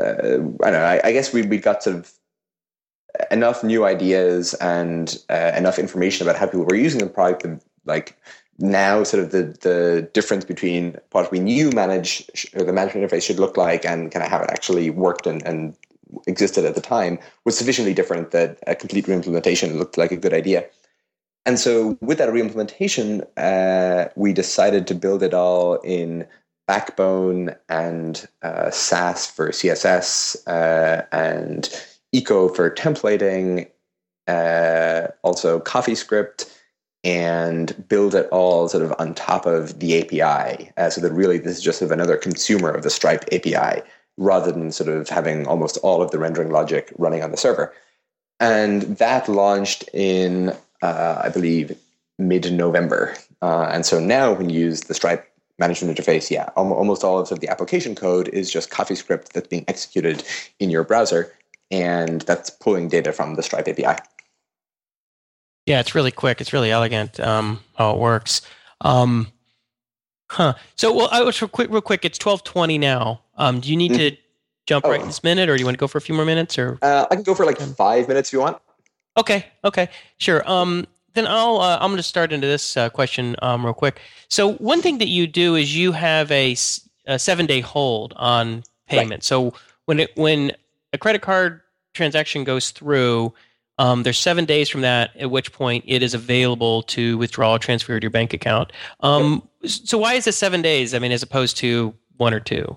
uh, I don't know. I, I, guess we we got sort of enough new ideas and uh, enough information about how people were using the product, and like now, sort of the the difference between what we knew manage or the management interface should look like and kind of how it actually worked and, and existed at the time was sufficiently different that a complete reimplementation looked like a good idea. And so, with that reimplementation, uh, we decided to build it all in Backbone and uh, Sass for CSS uh, and Eco for templating, uh, also CoffeeScript, and build it all sort of on top of the API, uh, so that really this is just sort of another consumer of the Stripe API, rather than sort of having almost all of the rendering logic running on the server. And that launched in, uh, I believe, mid November. Uh, and so now when you use the Stripe management interface, yeah, almost all of, sort of the application code is just CoffeeScript that's being executed in your browser, and that's pulling data from the Stripe API. Yeah, it's really quick. It's really elegant um, how it works. Um, huh. So, well, I was real quick. Real quick. It's twelve twenty now. Um, do you need mm-hmm. to jump oh. right this minute, or do you want to go for a few more minutes? Or uh, I can go for like five minutes if you want. Okay. Okay. Sure. Um, then I'll uh, I'm going to start into this uh, question um, real quick. So one thing that you do is you have a, a seven day hold on payment. Right. So when it when a credit card transaction goes through, um, there's seven days from that at which point it is available to withdraw or transfer to your bank account. Um, yep. So why is it seven days? I mean, as opposed to one or two?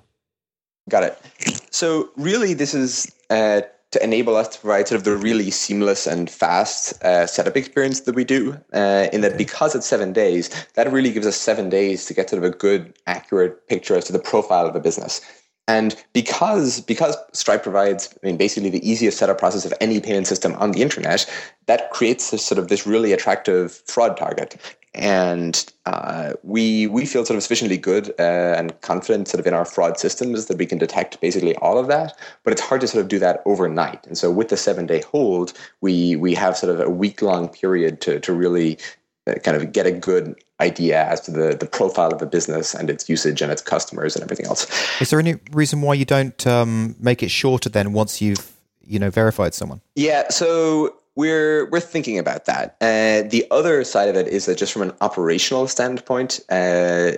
Got it. So really, this is uh, to enable us to provide sort of the really seamless and fast uh, setup experience that we do. Uh, in that, because it's seven days, that really gives us seven days to get sort of a good, accurate picture as to the profile of a business. And because because Stripe provides, I mean, basically the easiest setup process of any payment system on the internet, that creates this sort of this really attractive fraud target and uh, we we feel sort of sufficiently good uh, and confident sort of in our fraud systems that we can detect basically all of that. But it's hard to sort of do that overnight. And so with the seven day hold, we we have sort of a week long period to to really uh, kind of get a good idea as to the the profile of a business and its usage and its customers and everything else. Is there any reason why you don't um, make it shorter then once you've you know verified someone? Yeah. So we're we're thinking about that. Uh, the other side of it is that just from an operational standpoint, uh,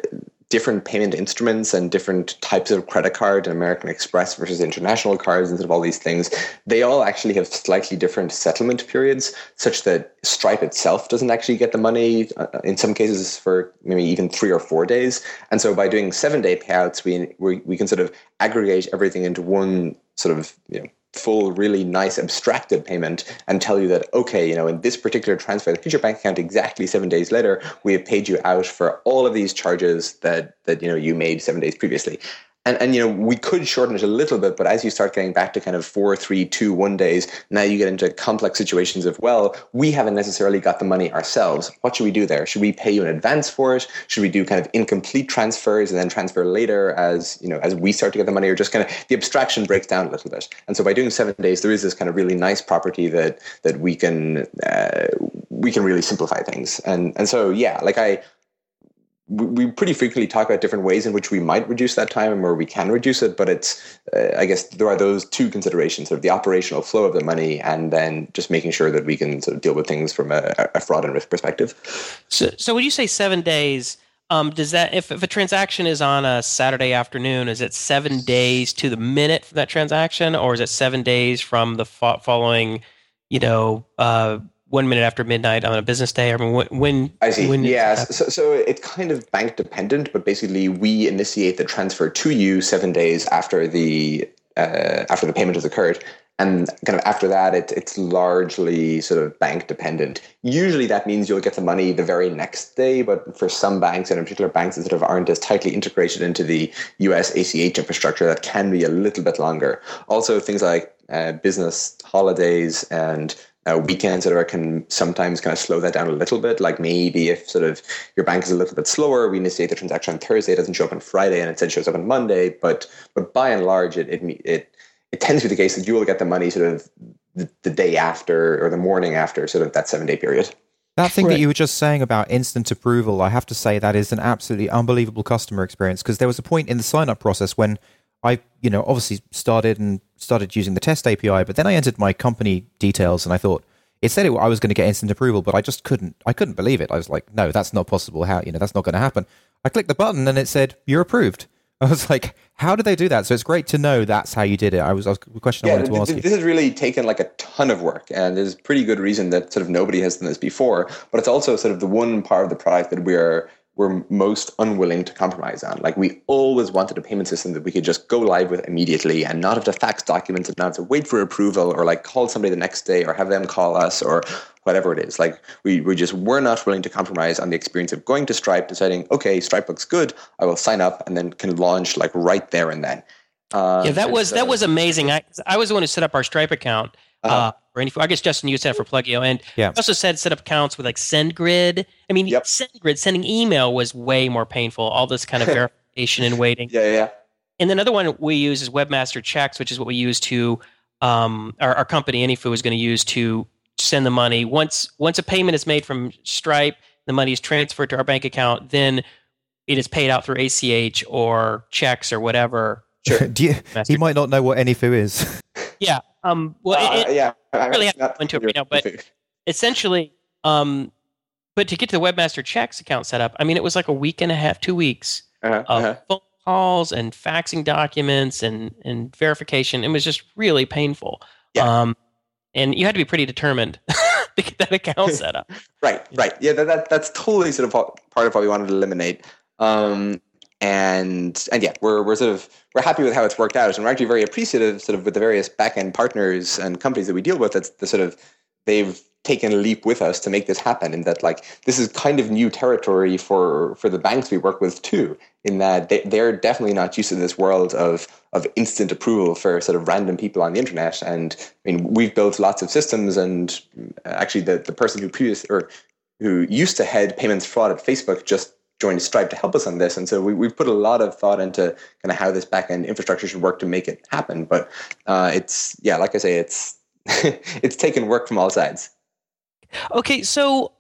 different payment instruments and different types of credit card and American Express versus international cards instead of all these things, they all actually have slightly different settlement periods, such that Stripe itself doesn't actually get the money uh, in some cases for maybe even three or four days. And so by doing seven day payouts, we, we we can sort of aggregate everything into one sort of you know full, really nice abstracted payment and tell you that, okay, you know, in this particular transfer hit your bank account exactly seven days later, we have paid you out for all of these charges that that you know you made seven days previously and and you know we could shorten it a little bit but as you start getting back to kind of four three two one days now you get into complex situations of well we haven't necessarily got the money ourselves. What should we do there? Should we pay you in advance for it? Should we do kind of incomplete transfers and then transfer later as you know as we start to get the money or just kind of the abstraction breaks down a little bit? And so by doing seven days there is this kind of really nice property that that we can uh, we can really simplify things. And and so yeah like i we pretty frequently talk about different ways in which we might reduce that time and where we can reduce it. But it's, uh, I guess, there are those two considerations: sort of the operational flow of the money, and then just making sure that we can sort of deal with things from a, a fraud and risk perspective. So, so when you say seven days, um, does that if, if a transaction is on a Saturday afternoon, is it seven days to the minute for that transaction, or is it seven days from the fo- following, you know? Uh, one minute after midnight on a business day? I mean, when? when I see. When yeah. So, so it's kind of bank dependent, but basically we initiate the transfer to you seven days after the uh, after the payment has occurred. And kind of after that, it, it's largely sort of bank dependent. Usually that means you'll get the money the very next day, but for some banks, and in particular banks that sort of aren't as tightly integrated into the US ACH infrastructure, that can be a little bit longer. Also, things like uh, business holidays and uh, weekends that are can sometimes kind of slow that down a little bit. Like maybe if sort of your bank is a little bit slower, we initiate the transaction on Thursday, it doesn't show up on Friday, and instead shows up on Monday. But but by and large, it it it, it tends to be the case that you will get the money sort of the, the day after or the morning after sort of that seven day period. That thing right. that you were just saying about instant approval, I have to say that is an absolutely unbelievable customer experience because there was a point in the sign up process when I, you know, obviously started and started using the test API, but then I entered my company details and I thought it said it, I was going to get instant approval, but I just couldn't. I couldn't believe it. I was like, no, that's not possible. How you know that's not going to happen? I clicked the button and it said you're approved. I was like, how did they do that? So it's great to know that's how you did it. I was, I was a question yeah, I wanted to ask. This has really taken like a ton of work, and there's pretty good reason that sort of nobody has done this before. But it's also sort of the one part of the product that we're we're most unwilling to compromise on. Like we always wanted a payment system that we could just go live with immediately and not have to fax documents and not have to wait for approval or like call somebody the next day or have them call us or whatever it is. Like we, we just were not willing to compromise on the experience of going to Stripe, deciding, okay, Stripe looks good, I will sign up and then can launch like right there and then. Um, yeah, that was so, that was amazing. I, I was the one who set up our Stripe account. Uh-huh. Uh, or any, I guess Justin, you set up for Plugio, and yeah. also said set up accounts with like SendGrid. I mean, yep. SendGrid sending email was way more painful. All this kind of verification and waiting. Yeah, yeah. And another one we use is Webmaster Checks, which is what we use to um, our, our company AnyFu is going to use to send the money. Once once a payment is made from Stripe, the money is transferred to our bank account. Then it is paid out through ACH or checks or whatever. Sure. Do you, he might not know what AnyFu is. Yeah. Um, well, uh, it, yeah, I really have to go into it right now, but essentially, um, but to get to the Webmaster Checks account set up, I mean, it was like a week and a half, two weeks uh-huh, of uh-huh. phone calls and faxing documents and and verification. It was just really painful. Yeah. Um, and you had to be pretty determined to get that account set up. right, right. Yeah, that, that that's totally sort of part of what we wanted to eliminate. Um, and and yeah, we're we're sort of we're happy with how it's worked out, and we're actually very appreciative, sort of, with the various back end partners and companies that we deal with. That's the sort of they've taken a leap with us to make this happen in that like this is kind of new territory for for the banks we work with too in that they, they're definitely not used to this world of of instant approval for sort of random people on the internet and i mean we've built lots of systems and uh, actually the, the person who previous or who used to head payments fraud at facebook just joined stripe to help us on this and so we, we've put a lot of thought into kind of how this backend infrastructure should work to make it happen but uh, it's yeah like i say it's it's taken work from all sides Okay, so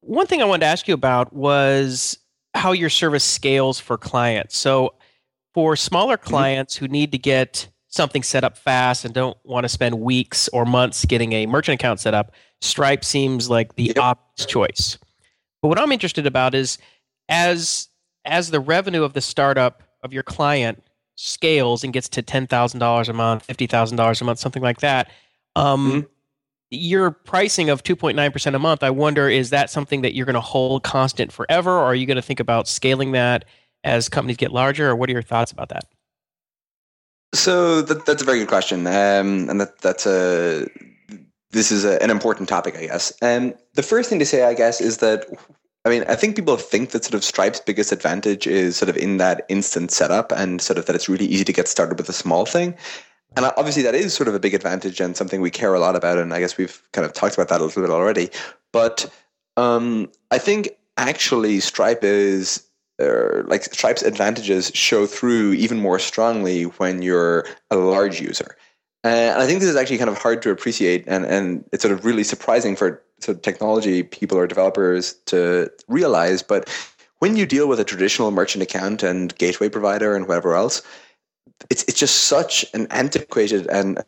one thing I wanted to ask you about was how your service scales for clients. So for smaller mm-hmm. clients who need to get something set up fast and don't want to spend weeks or months getting a merchant account set up, Stripe seems like the yep. obvious choice. But what I'm interested about is as as the revenue of the startup of your client scales and gets to ten thousand dollars a month, fifty thousand dollars a month, something like that, um, mm-hmm your pricing of 2.9% a month, I wonder, is that something that you're going to hold constant forever? Or are you going to think about scaling that as companies get larger? Or what are your thoughts about that? So that, that's a very good question. Um, and that, that's a, this is a, an important topic, I guess. And um, the first thing to say, I guess, is that I mean, I think people think that sort of Stripe's biggest advantage is sort of in that instant setup and sort of that it's really easy to get started with a small thing. And obviously, that is sort of a big advantage and something we care a lot about. And I guess we've kind of talked about that a little bit already. But um, I think actually Stripe is uh, like Stripe's advantages show through even more strongly when you're a large user. Uh, and I think this is actually kind of hard to appreciate, and, and it's sort of really surprising for sort of technology people or developers to realize. But when you deal with a traditional merchant account and gateway provider and whatever else, it's it's just such an antiquated and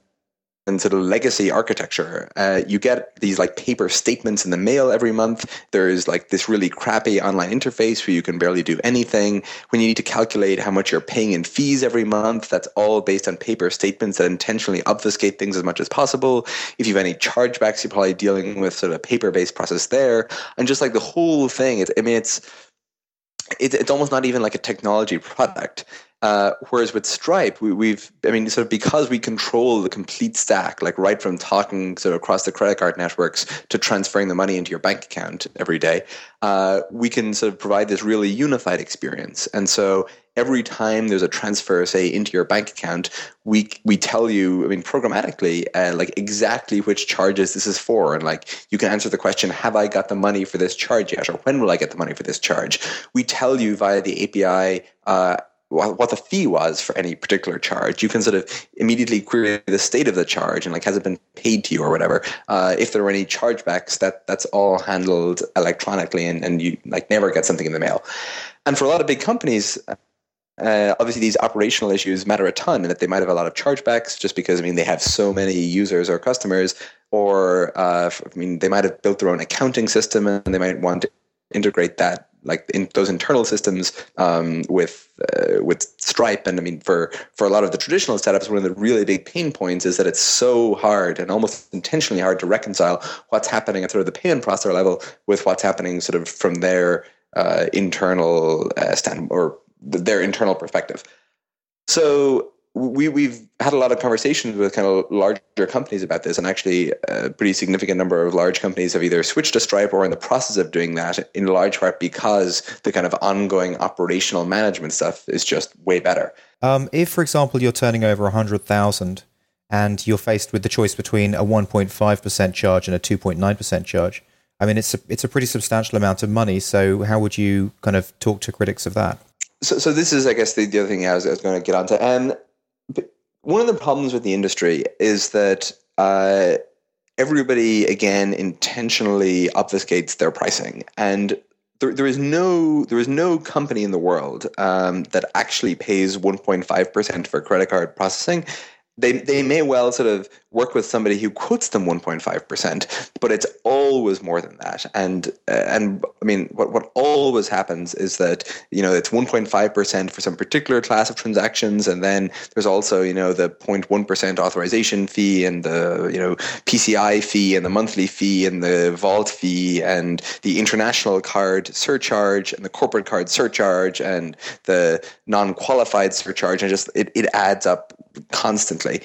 and sort of legacy architecture. Uh, you get these like paper statements in the mail every month. There's like this really crappy online interface where you can barely do anything. When you need to calculate how much you're paying in fees every month, that's all based on paper statements that intentionally obfuscate things as much as possible. If you have any chargebacks, you're probably dealing with sort of a paper-based process there. And just like the whole thing, it's, I mean, it's, it's, it's almost not even like a technology product. Uh, whereas with Stripe, we, have I mean, sort of because we control the complete stack, like right from talking sort of across the credit card networks to transferring the money into your bank account every day, uh, we can sort of provide this really unified experience. And so every time there's a transfer, say, into your bank account, we we tell you, I mean, programmatically, uh, like exactly which charges this is for, and like you can answer the question, "Have I got the money for this charge yet?" or "When will I get the money for this charge?" We tell you via the API. Uh, what the fee was for any particular charge. You can sort of immediately query the state of the charge and like has it been paid to you or whatever. Uh, if there are any chargebacks, that that's all handled electronically and, and you like never get something in the mail. And for a lot of big companies, uh, obviously these operational issues matter a ton, and that they might have a lot of chargebacks just because I mean they have so many users or customers, or uh, I mean they might have built their own accounting system and they might want to integrate that like in those internal systems um, with uh, with Stripe. And I mean, for for a lot of the traditional setups, one of the really big pain points is that it's so hard and almost intentionally hard to reconcile what's happening at sort of the payment processor level with what's happening sort of from their uh, internal uh, stand or their internal perspective. So we we've had a lot of conversations with kind of larger companies about this, and actually, a pretty significant number of large companies have either switched to Stripe or are in the process of doing that. In large part because the kind of ongoing operational management stuff is just way better. Um, if, for example, you're turning over a hundred thousand and you're faced with the choice between a 1.5% charge and a 2.9% charge, I mean, it's a, it's a pretty substantial amount of money. So, how would you kind of talk to critics of that? So, so this is, I guess, the, the other thing I was, I was going to get onto. Um, one of the problems with the industry is that uh, everybody again intentionally obfuscates their pricing. And there, there is no there is no company in the world um, that actually pays 1.5% for credit card processing. They they may well sort of work with somebody who quotes them 1.5%, but it's always more than that. And uh, and I mean, what what always happens is that you know it's 1.5% for some particular class of transactions, and then there's also you know the 0.1% authorization fee and the you know PCI fee and the monthly fee and the vault fee and the international card surcharge and the corporate card surcharge and the non-qualified surcharge, and just it, it adds up constantly.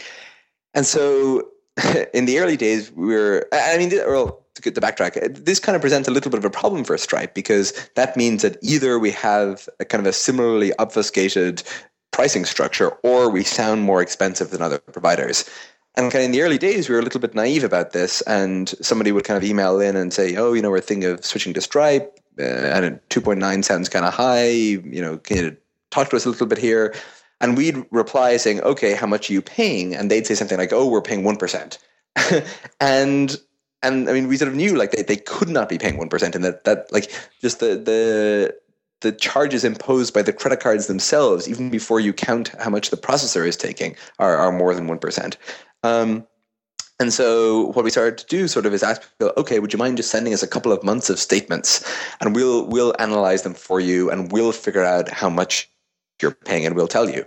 And so in the early days, we were, I mean, well, to get the backtrack, this kind of presents a little bit of a problem for Stripe because that means that either we have a kind of a similarly obfuscated pricing structure or we sound more expensive than other providers. And kind of in the early days, we were a little bit naive about this, and somebody would kind of email in and say, "Oh, you know, we're thinking of switching to Stripe, uh, and 2.9 sounds kind of high. You know, can you talk to us a little bit here?" And we'd reply saying, okay, how much are you paying? And they'd say something like, oh, we're paying 1%. and and I mean, we sort of knew like they, they could not be paying 1%. And that, that like just the, the, the charges imposed by the credit cards themselves, even before you count how much the processor is taking, are, are more than 1%. Um, and so what we started to do sort of is ask people, okay, would you mind just sending us a couple of months of statements and we'll we'll analyze them for you and we'll figure out how much you're paying and we'll tell you.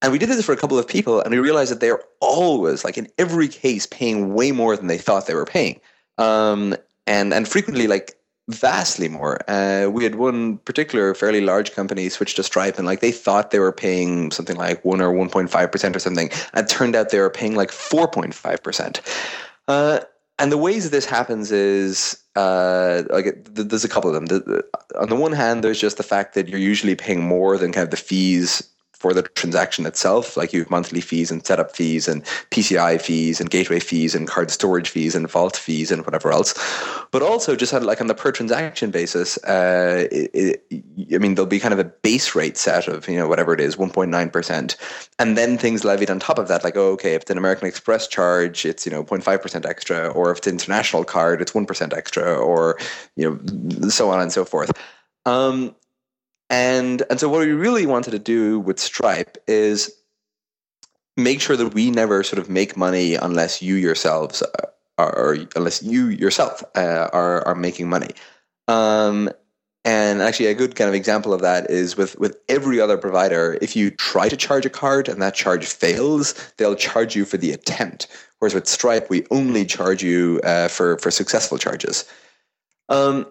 And we did this for a couple of people and we realized that they're always, like in every case, paying way more than they thought they were paying. Um, and, and frequently, like vastly more. Uh, we had one particular fairly large company switch to Stripe, and like they thought they were paying something like one or one point five percent or something, and it turned out they were paying like four point five percent. And the ways that this happens is uh, like there's a couple of them. The, the, on the one hand, there's just the fact that you're usually paying more than kind of the fees for the transaction itself. Like you have monthly fees and setup fees and PCI fees and gateway fees and card storage fees and vault fees and whatever else. But also just on, like on the per transaction basis, uh, it, it, I mean, there'll be kind of a base rate set of, you know, whatever it is, 1.9%. And then things levied on top of that, like, oh, okay, if it's an American Express charge, it's, you know, 0.5% extra. Or if it's an international card, it's 1% extra. Or, you know, so on and so forth. Um, and and so what we really wanted to do with Stripe is make sure that we never sort of make money unless you yourselves are, unless you yourself uh, are are making money. Um, and actually, a good kind of example of that is with, with every other provider. If you try to charge a card and that charge fails, they'll charge you for the attempt. Whereas with Stripe, we only charge you uh, for for successful charges. Um,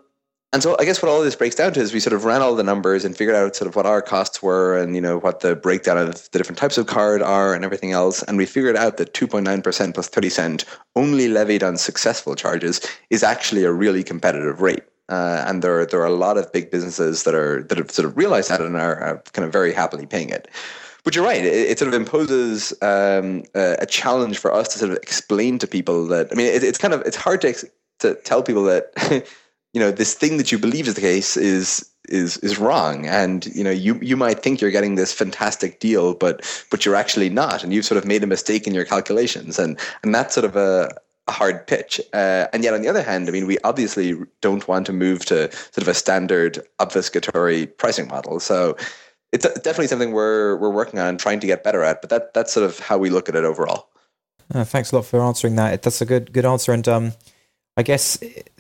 and so I guess what all this breaks down to is we sort of ran all the numbers and figured out sort of what our costs were and you know what the breakdown of the different types of card are and everything else. And we figured out that 2.9% plus 30 cent only levied on successful charges is actually a really competitive rate. Uh, and there, there are a lot of big businesses that are that have sort of realized that and are, are kind of very happily paying it. But you're right; it, it sort of imposes um, a, a, challenge for us to sort of explain to people that. I mean, it, it's kind of it's hard to to tell people that you know this thing that you believe is the case is is is wrong. And you know you you might think you're getting this fantastic deal but but you're actually not. And you've sort of made a mistake in your calculations. And and that's sort of a, a hard pitch. Uh, and yet on the other hand i mean we obviously don't want to move to sort of a standard obfuscatory pricing model. So it's definitely something we're we're working on trying to get better at but that that's sort of how we look at it overall. Uh, thanks a lot for answering that. That's a good good answer. And um i guess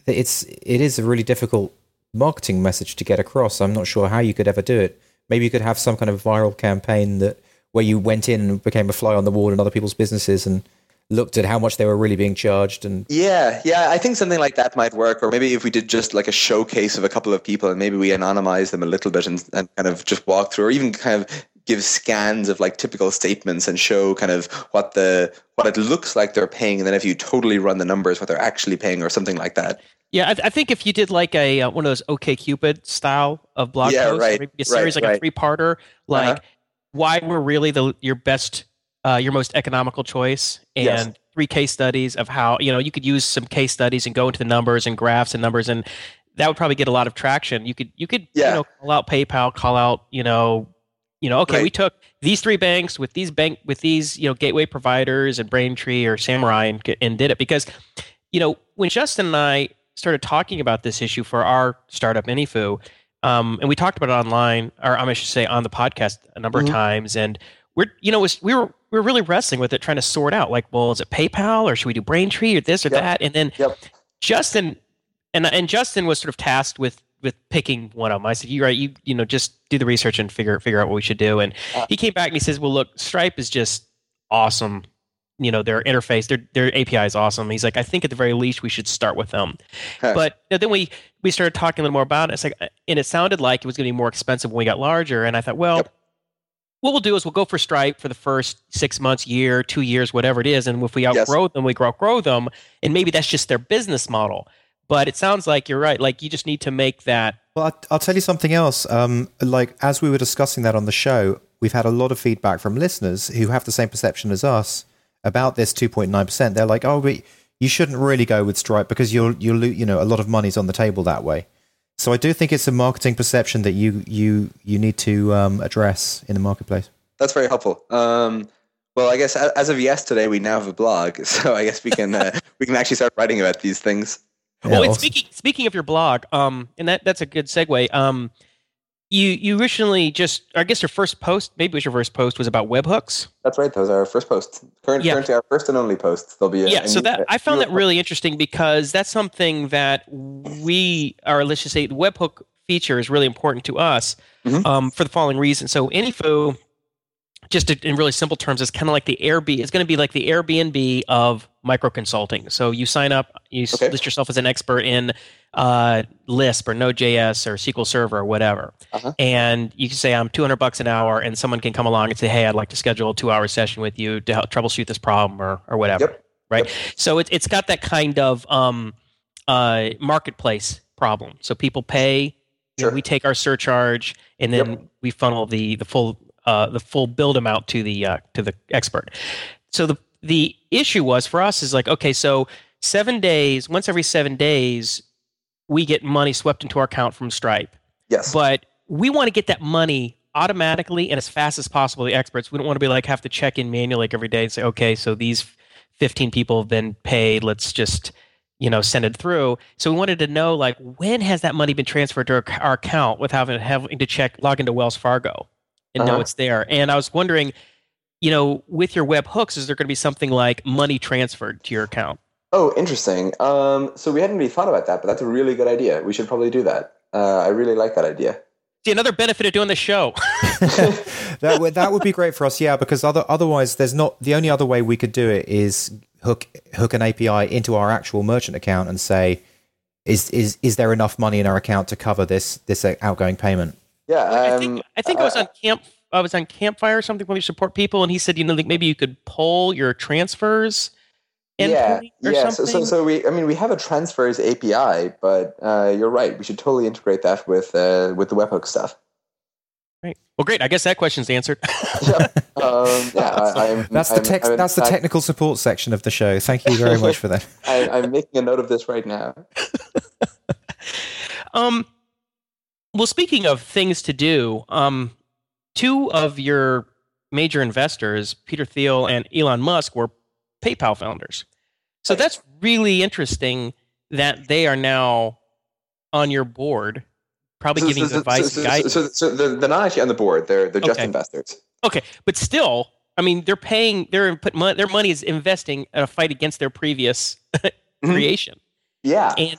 it's it is a really difficult marketing message to get across. I'm not sure how you could ever do it. Maybe you could have some kind of viral campaign that where you went in and became a fly on the wall in other people's businesses and looked at how much they were really being charged and yeah yeah i think something like that might work or maybe if we did just like a showcase of a couple of people and maybe we anonymize them a little bit and, and kind of just walk through or even kind of give scans of like typical statements and show kind of what the what it looks like they're paying and then if you totally run the numbers what they're actually paying or something like that yeah, I, th- I, think if you did like a uh, one of those OK Cupid style of blog yeah, posts, right, maybe a series right, like right. a three parter, like uh-huh. why we're really the your best, uh, your most economical choice, and yes. three case studies of how you know you could use some case studies and go into the numbers and graphs and numbers, and that would probably get a lot of traction. You could you could yeah. you know call out PayPal, call out you know you know okay we took these three banks with these bank with these you know gateway providers and Braintree or Samurai and, and did it because you know when Justin and I started talking about this issue for our startup AnyFu, um, and we talked about it online, or I should say on the podcast a number Mhm. of times. And we're, you know, was, we were we were really wrestling with it, trying to sort out like, well, is it PayPal or should we do Braintree or this or Yep. that? And then Yep. Justin and and Justin was sort of tasked with with picking one of them. I said, "You're right, you you know, just do the research and figure figure out what we should do." And Uh. he came back and he says, "Well, look, Stripe is just awesome. You know, their interface, their their API is awesome." He's like, "I think at the very least we should start with them." Huh. But you know, then we we started talking a little more about it. It's like, and it sounded like it was going to be more expensive when we got larger. And I thought, well. Yep. What we'll do is we'll go for Stripe for the first six months, year, two years, whatever it is, and if we outgrow them, we outgrow them, and maybe that's just their business model. But it sounds like you're right. Like you just need to make that. Well, I'll, I'll tell you something else. Um, like as we were discussing that on the show, we've had a lot of feedback from listeners who have the same perception as us about this 2.9 percent. They're like, "Oh, but you shouldn't really go with Stripe because you'll you'll lo- you know a lot of money's on the table that way." So I do think it's a marketing perception that you you you need to um, address in the marketplace. That's very helpful. Um, well, I guess as of yesterday, we now have a blog, so I guess we can uh, we can actually start writing about these things. Yeah, well, awesome. speaking speaking of your blog, um, and that that's a good segue. Um, you you originally just, I guess your first post, maybe it was your first post, was about webhooks. That's right. Those are our first posts. Current, Yeah. Currently, our first and only posts. There'll be a, yeah a so new- that i found that really interesting because that's something that we or let's just say the webhook feature is really important to us Mhm. um, for the following reason so AnyFu just in really simple terms it's kind of like the airbnb it's going to be like the airbnb of micro consulting so you sign up you Okay. list yourself as an expert in uh, lisp or node.js or sql server or whatever Uh-huh. and you can say i'm 200 bucks an hour and someone can come along and say hey i'd like to schedule a two hour session with you to help troubleshoot this problem or, or whatever Yep. right so it, it's got that kind of um, uh, marketplace problem so people pay you know, we take our surcharge and then Yep. we funnel the the full uh, the full build amount to the uh, to the expert. So the the issue was for us is like okay so seven days once every seven days we get money swept into our account from stripe. Yes. but we want to get that money automatically and as fast as possible. The experts we don't want to be like have to check in manually like every day and say okay so these 15 people have been paid. Let's just you know send it through. So we wanted to know like when has that money been transferred to our, our account without having to check log into wells fargo and know Uh-huh. it's there and i was wondering you know with your web hooks is there going to be something like money transferred to your account oh, interesting. Um, so we hadn't really thought about that, but that's a really good idea. We should probably do that. Uh, I really like that idea. see another benefit of doing the show that would that would be great for us, yeah. Because other otherwise, there's not the only other way we could do it is hook hook an API into our actual merchant account and say, is is is there enough money in our account to cover this this outgoing payment? Yeah. I Um, think I think I was on camp. I was on Campfire or something when we support people, and he said, you know, like maybe you could pull your transfers. yeah, or yeah. So, something. so, so we, I mean, we have a transfers API, but uh, you're right. We should totally integrate that with uh, with the webhook stuff. Right. Well, great. I guess that question's answered. Yep. Um, yeah, I, I'm, That's the I'm- tex- I'm in that's the technical support section of the show. Thank you very much for that. I, I'm making a note of this right now. um, well, speaking of things to do, um, two of your major investors, Peter Thiel and Elon Musk, were PayPal founders. So that's really interesting that they are now on your board, probably So- giving so, advice so, so, guidance. so, so they're, they're not actually on the board. They're they're just Okay. investors. Okay, but still, I mean, they're paying. They're put money. Their money is investing in a fight against their previous Mhm. creation. Yeah. And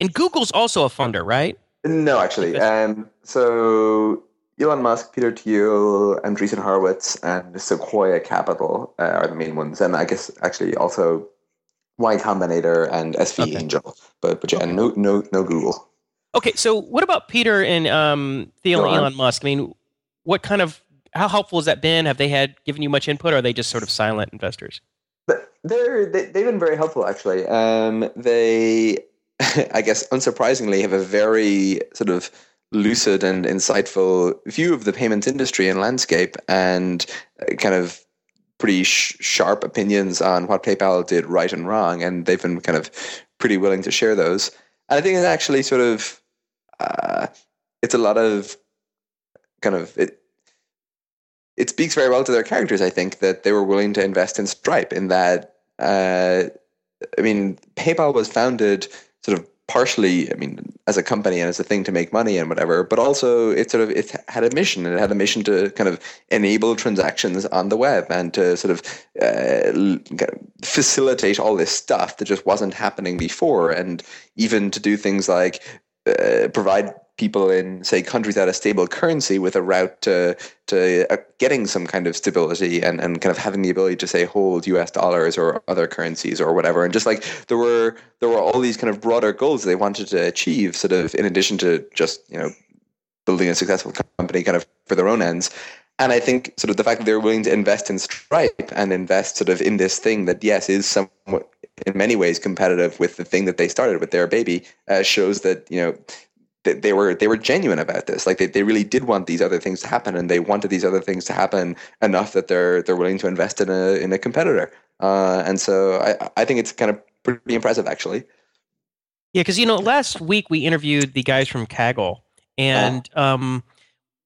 and Google's also a funder, right? No, actually. Um, so Elon Musk, Peter Thiel, Andreessen Horowitz, and Sequoia Capital uh, are the main ones, and I guess actually also Y Combinator and SV Okay. Angel, but but yeah, no no no Google. Okay, so what about Peter and um, Thiel and Elon Musk? I mean, what kind of how helpful has that been? Have they had given you much input, or are they just sort of silent investors? But they're they, they've been very helpful actually. Um, they, I guess, unsurprisingly, have a very sort of lucid and insightful view of the payments industry and landscape, and uh, kind of pretty sh- sharp opinions on what PayPal did right and wrong, and they've been kind of pretty willing to share those. And I think it's actually sort of uh, it's a lot of kind of it, it speaks very well to their characters. I think that they were willing to invest in Stripe. In that, uh, I mean, PayPal was founded sort of partially, I mean, as a company and as a thing to make money and whatever, but also it sort of it had a mission and it had a mission to kind of enable transactions on the web and to sort of uh, facilitate all this stuff that just wasn't happening before, and even to do things like uh, provide people in say countries that a stable currency with a route to to uh, getting some kind of stability and, and kind of having the ability to say hold US dollars or other currencies or whatever. And just like there were there were all these kind of broader goals they wanted to achieve sort of in addition to just you know building a successful company kind of for their own ends. And I think sort of the fact that they're willing to invest in Stripe and invest sort of in this thing that yes is somewhat in many ways competitive with the thing that they started with their baby uh, shows that you know they were they were genuine about this. Like they, they really did want these other things to happen, and they wanted these other things to happen enough that they're they're willing to invest in a in a competitor. Uh, and so I I think it's kind of pretty impressive actually. Yeah, because you know last week we interviewed the guys from Kaggle, and uh, um,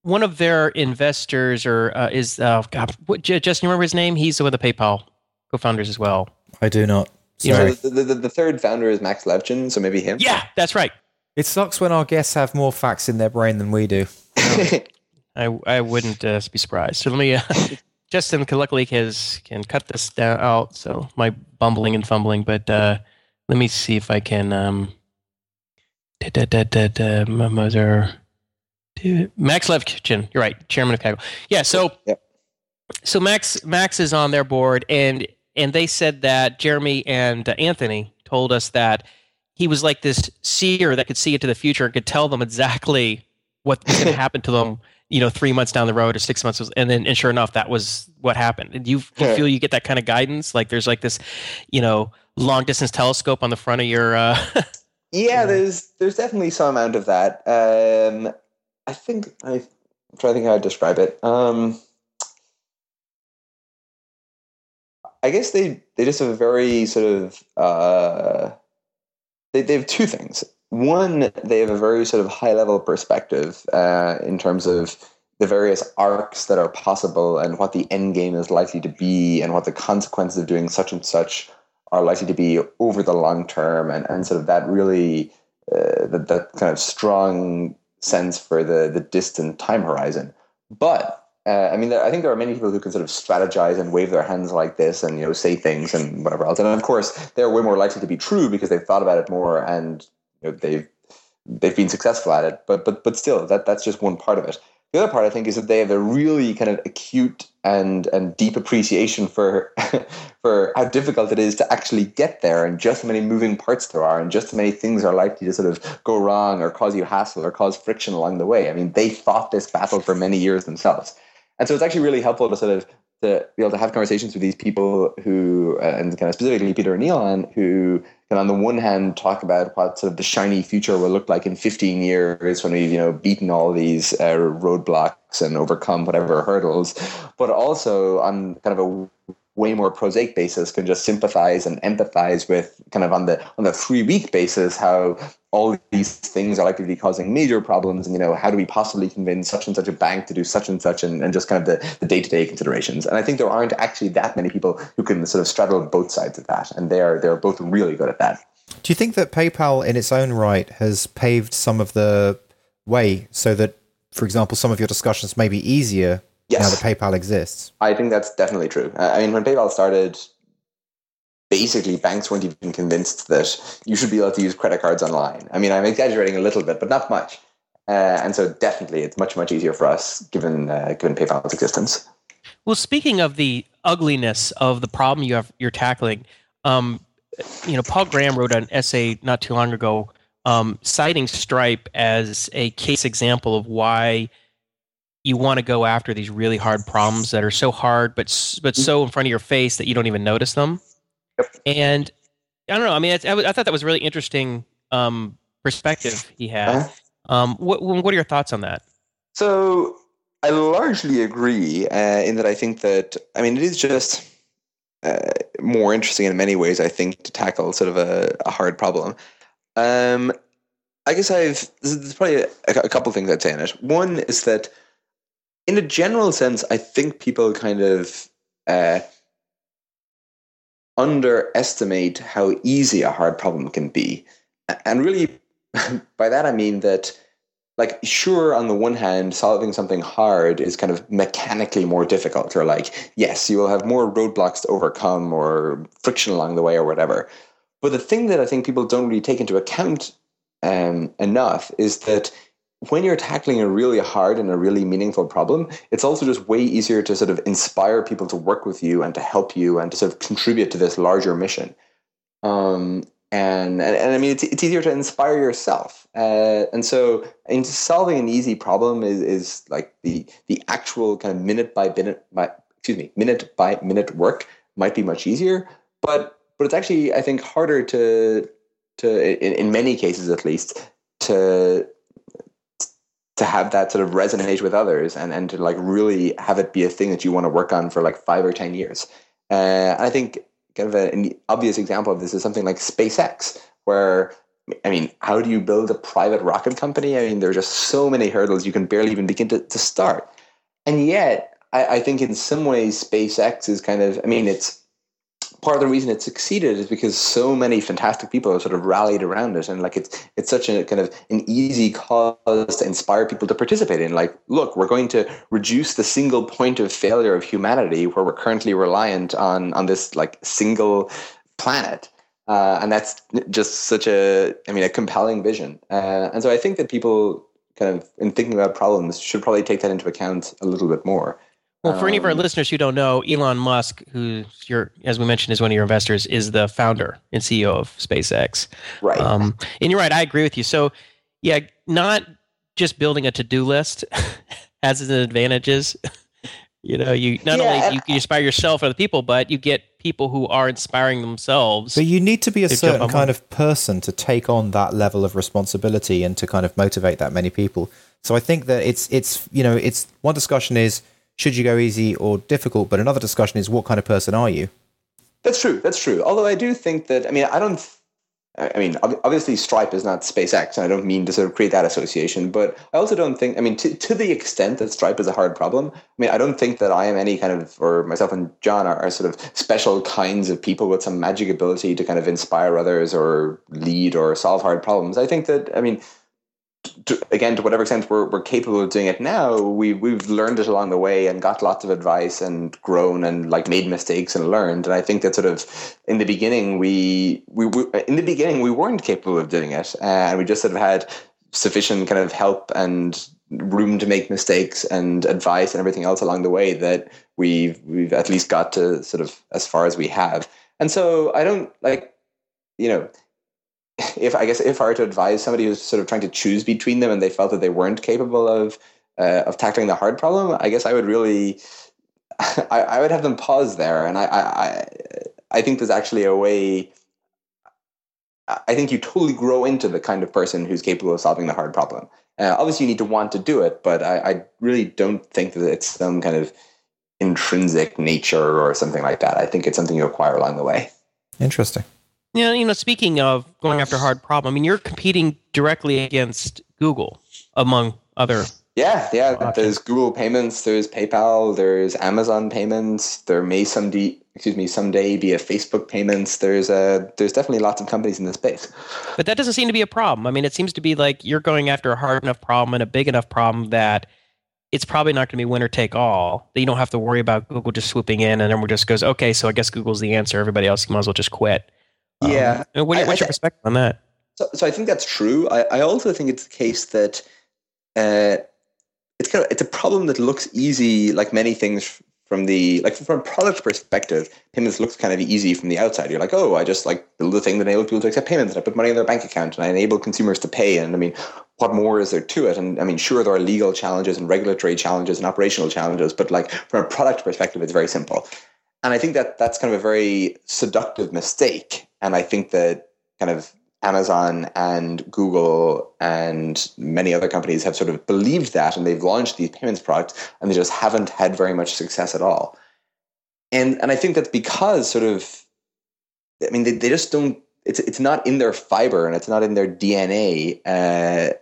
one of their investors or uh, is uh, God, what, Justin, you remember his name? He's one of the PayPal co-founders as well. I do not. Sorry. So the, the, the, third founder is Max Levchin, so maybe him. Yeah, that's right. It sucks when our guests have more facts in their brain than we do. I I wouldn't uh, be surprised. So let me. Uh, Justin luckily has can cut this down out. So my bumbling and fumbling, but uh, let me see if I can. Um, da, da, da, da, da, Mother, Max Levchin, you're right, chairman of Kaggle. Yeah, so yep. so Max Max is on their board, and and they said that Jeremy and uh, Anthony told us that he was like this seer that could see into the future and could tell them exactly what's going to happen to them you know three months down the road or six months and then and sure enough that was what happened. And you, you feel you get that kind of guidance? Like there's like this you know long distance telescope on the front of your uh yeah there's there's definitely some amount of that. Um i think i am trying to think how to describe it. Um i guess they they just have a very sort of uh they, they have two things. One, they have a very sort of high level perspective uh, in terms of the various arcs that are possible and what the end game is likely to be and what the consequences of doing such and such are likely to be over the long term and, and sort of that really uh, that, that kind of strong sense for the the distant time horizon. But uh, I mean, there, I think there are many people who can sort of strategize and wave their hands like this and you know say things and whatever else. And of course, they're way more likely to be true because they've thought about it more and you know, they've they've been successful at it. But but but still, that that's just one part of it. The other part, I think, is that they have a really kind of acute and and deep appreciation for for how difficult it is to actually get there, and just how many moving parts there are, and just how many things are likely to sort of go wrong or cause you hassle or cause friction along the way. I mean, they fought this battle for many years themselves. And so it's actually really helpful to sort of to be able to have conversations with these people who, uh, and kind of specifically Peter and Elon, who can on the one hand talk about what sort of the shiny future will look like in 15 years when we've you know beaten all these uh, roadblocks and overcome whatever hurdles, but also on kind of a way more prosaic basis can just sympathize and empathize with kind of on the on the three week basis how all these things are likely to be causing major problems and you know how do we possibly convince such and such a bank to do such and such and, and just kind of the, the day-to-day considerations? And i think there aren't actually that many people who can sort of straddle both sides of that and they're they're both really good at that. Do you think that paypal in its own right has paved some of the way so that for example some of your discussions may be easier yes. now that paypal exists? I think that's definitely true. I mean when paypal started basically banks weren't even convinced that you should be able to use credit cards online. I mean, I'm exaggerating a little bit, but not much. Uh, and so definitely it's much, much easier for us given, uh, given PayPal's existence. Well, speaking of the ugliness of the problem you have, you're tackling, um, you know, Paul Graham wrote an essay not too long ago um, citing Stripe as a case example of why you want to go after these really hard problems that are so hard, but but so in front of your face that you don't even notice them. Yep. And I don't know. I mean, I, I thought that was really interesting um, perspective he had. Uh-huh. Um, what, what are your thoughts on that? So I largely agree uh, in that I think that I mean it is just uh, more interesting in many ways. I think to tackle sort of a, a hard problem. Um, I guess I've there's probably a, a couple things I'd say in it. One is that in a general sense, I think people kind of uh, underestimate how easy a hard problem can be. and really by that I mean that like sure on the one hand solving something hard is kind of mechanically more difficult or like yes you will have more roadblocks to overcome or friction along the way or whatever but the thing that i think people don't really take into account um, enough is that when you're tackling a really hard and a really meaningful problem it's also just way easier to sort of inspire people to work with you and to help you and to sort of contribute to this larger mission um, and, and, and I mean it's, it's easier to inspire yourself. Uh, and so, in solving an easy problem is, is like the the actual kind of minute by minute by excuse me minute by minute work might be much easier, but but it's actually I think harder to to in, in many cases at least to to have that sort of resonate with others and, and to like really have it be a thing that you want to work on for like five or ten years. Uh, I think kind of a, an obvious example of this is something like SpaceX, where I mean, how do you build a private rocket company? I mean, there are just so many hurdles you can barely even begin to, to start. And yet, I, I think in some ways, SpaceX is kind of, I mean, it's part of the reason it succeeded is because so many fantastic people have sort of rallied around it. And like it's it's such a kind of an easy cause to inspire people to participate in. Like look we're going to reduce the single point of failure of humanity where we're currently reliant on on this like single planet. Uh, and that's just such a i mean a compelling vision. Uh, and so i think that people kind of in thinking about problems should probably take that into account a little bit more well, for um, any of our um, listeners who don't know, Elon Musk, who's your, as we mentioned, is one of your investors, is the founder and CEO of SpaceX. Right. Um, and you're right. I agree with you. So, yeah, not just building a to-do list has its advantages. you know, you not yeah, only you, you inspire yourself or the people, but you get people who are inspiring themselves. But you need to be a certain kind of person to take on that level of responsibility and to kind of motivate that many people. So I think that it's it's you know it's one discussion is should you go easy or difficult? But another discussion is what kind of person are you? That's true. That's true. Although I do think that, I mean, I don't. I mean, obviously, Stripe is not SpaceX, and I don't mean to sort of create that association. But I also don't think, I mean, to, to the extent that Stripe is a hard problem, I mean, I don't think that I am any kind of, or myself and John are, are sort of special kinds of people with some magic ability to kind of inspire others or lead or solve hard problems. I think that, I mean, to, again, to whatever extent we're, we're capable of doing it now, we we've learned it along the way and got lots of advice and grown and like made mistakes and learned. And I think that sort of in the beginning we we, we in the beginning we weren't capable of doing it, uh, and we just sort of had sufficient kind of help and room to make mistakes and advice and everything else along the way that we've we've at least got to sort of as far as we have. And so I don't like you know if I guess if I were to advise somebody who's sort of trying to choose between them and they felt that they weren't capable of uh, of tackling the hard problem, I guess I would really I, I would have them pause there, and I, I I think there's actually a way. I think you totally grow into the kind of person who's capable of solving the hard problem. Uh, obviously, you need to want to do it, but I, I really don't think that it's some kind of intrinsic nature or something like that. I think it's something you acquire along the way. Interesting. Yeah, you know, speaking of going after hard problem, I mean, you're competing directly against Google, among other. Yeah, yeah. Options. There's Google Payments, there's PayPal, there's Amazon Payments. There may someday, excuse me, someday be a Facebook Payments. There's a, there's definitely lots of companies in this space. But that doesn't seem to be a problem. I mean, it seems to be like you're going after a hard enough problem and a big enough problem that it's probably not going to be winner take all. That you don't have to worry about Google just swooping in and everyone just goes, okay, so I guess Google's the answer. Everybody else might as well just quit. Yeah. Um, what, what's your perspective on that? So, so I think that's true. I, I also think it's the case that uh, it's kind of it's a problem that looks easy, like many things from the like from a product perspective. Payments looks kind of easy from the outside. You're like, oh, I just like build a thing that enables people to accept payments, and I put money in their bank account, and I enable consumers to pay. And I mean, what more is there to it? And I mean, sure, there are legal challenges and regulatory challenges and operational challenges, but like from a product perspective, it's very simple. And I think that that's kind of a very seductive mistake. And I think that kind of Amazon and Google and many other companies have sort of believed that and they've launched these payments products and they just haven't had very much success at all. And and I think that's because sort of I mean they, they just don't it's it's not in their fiber and it's not in their DNA uh,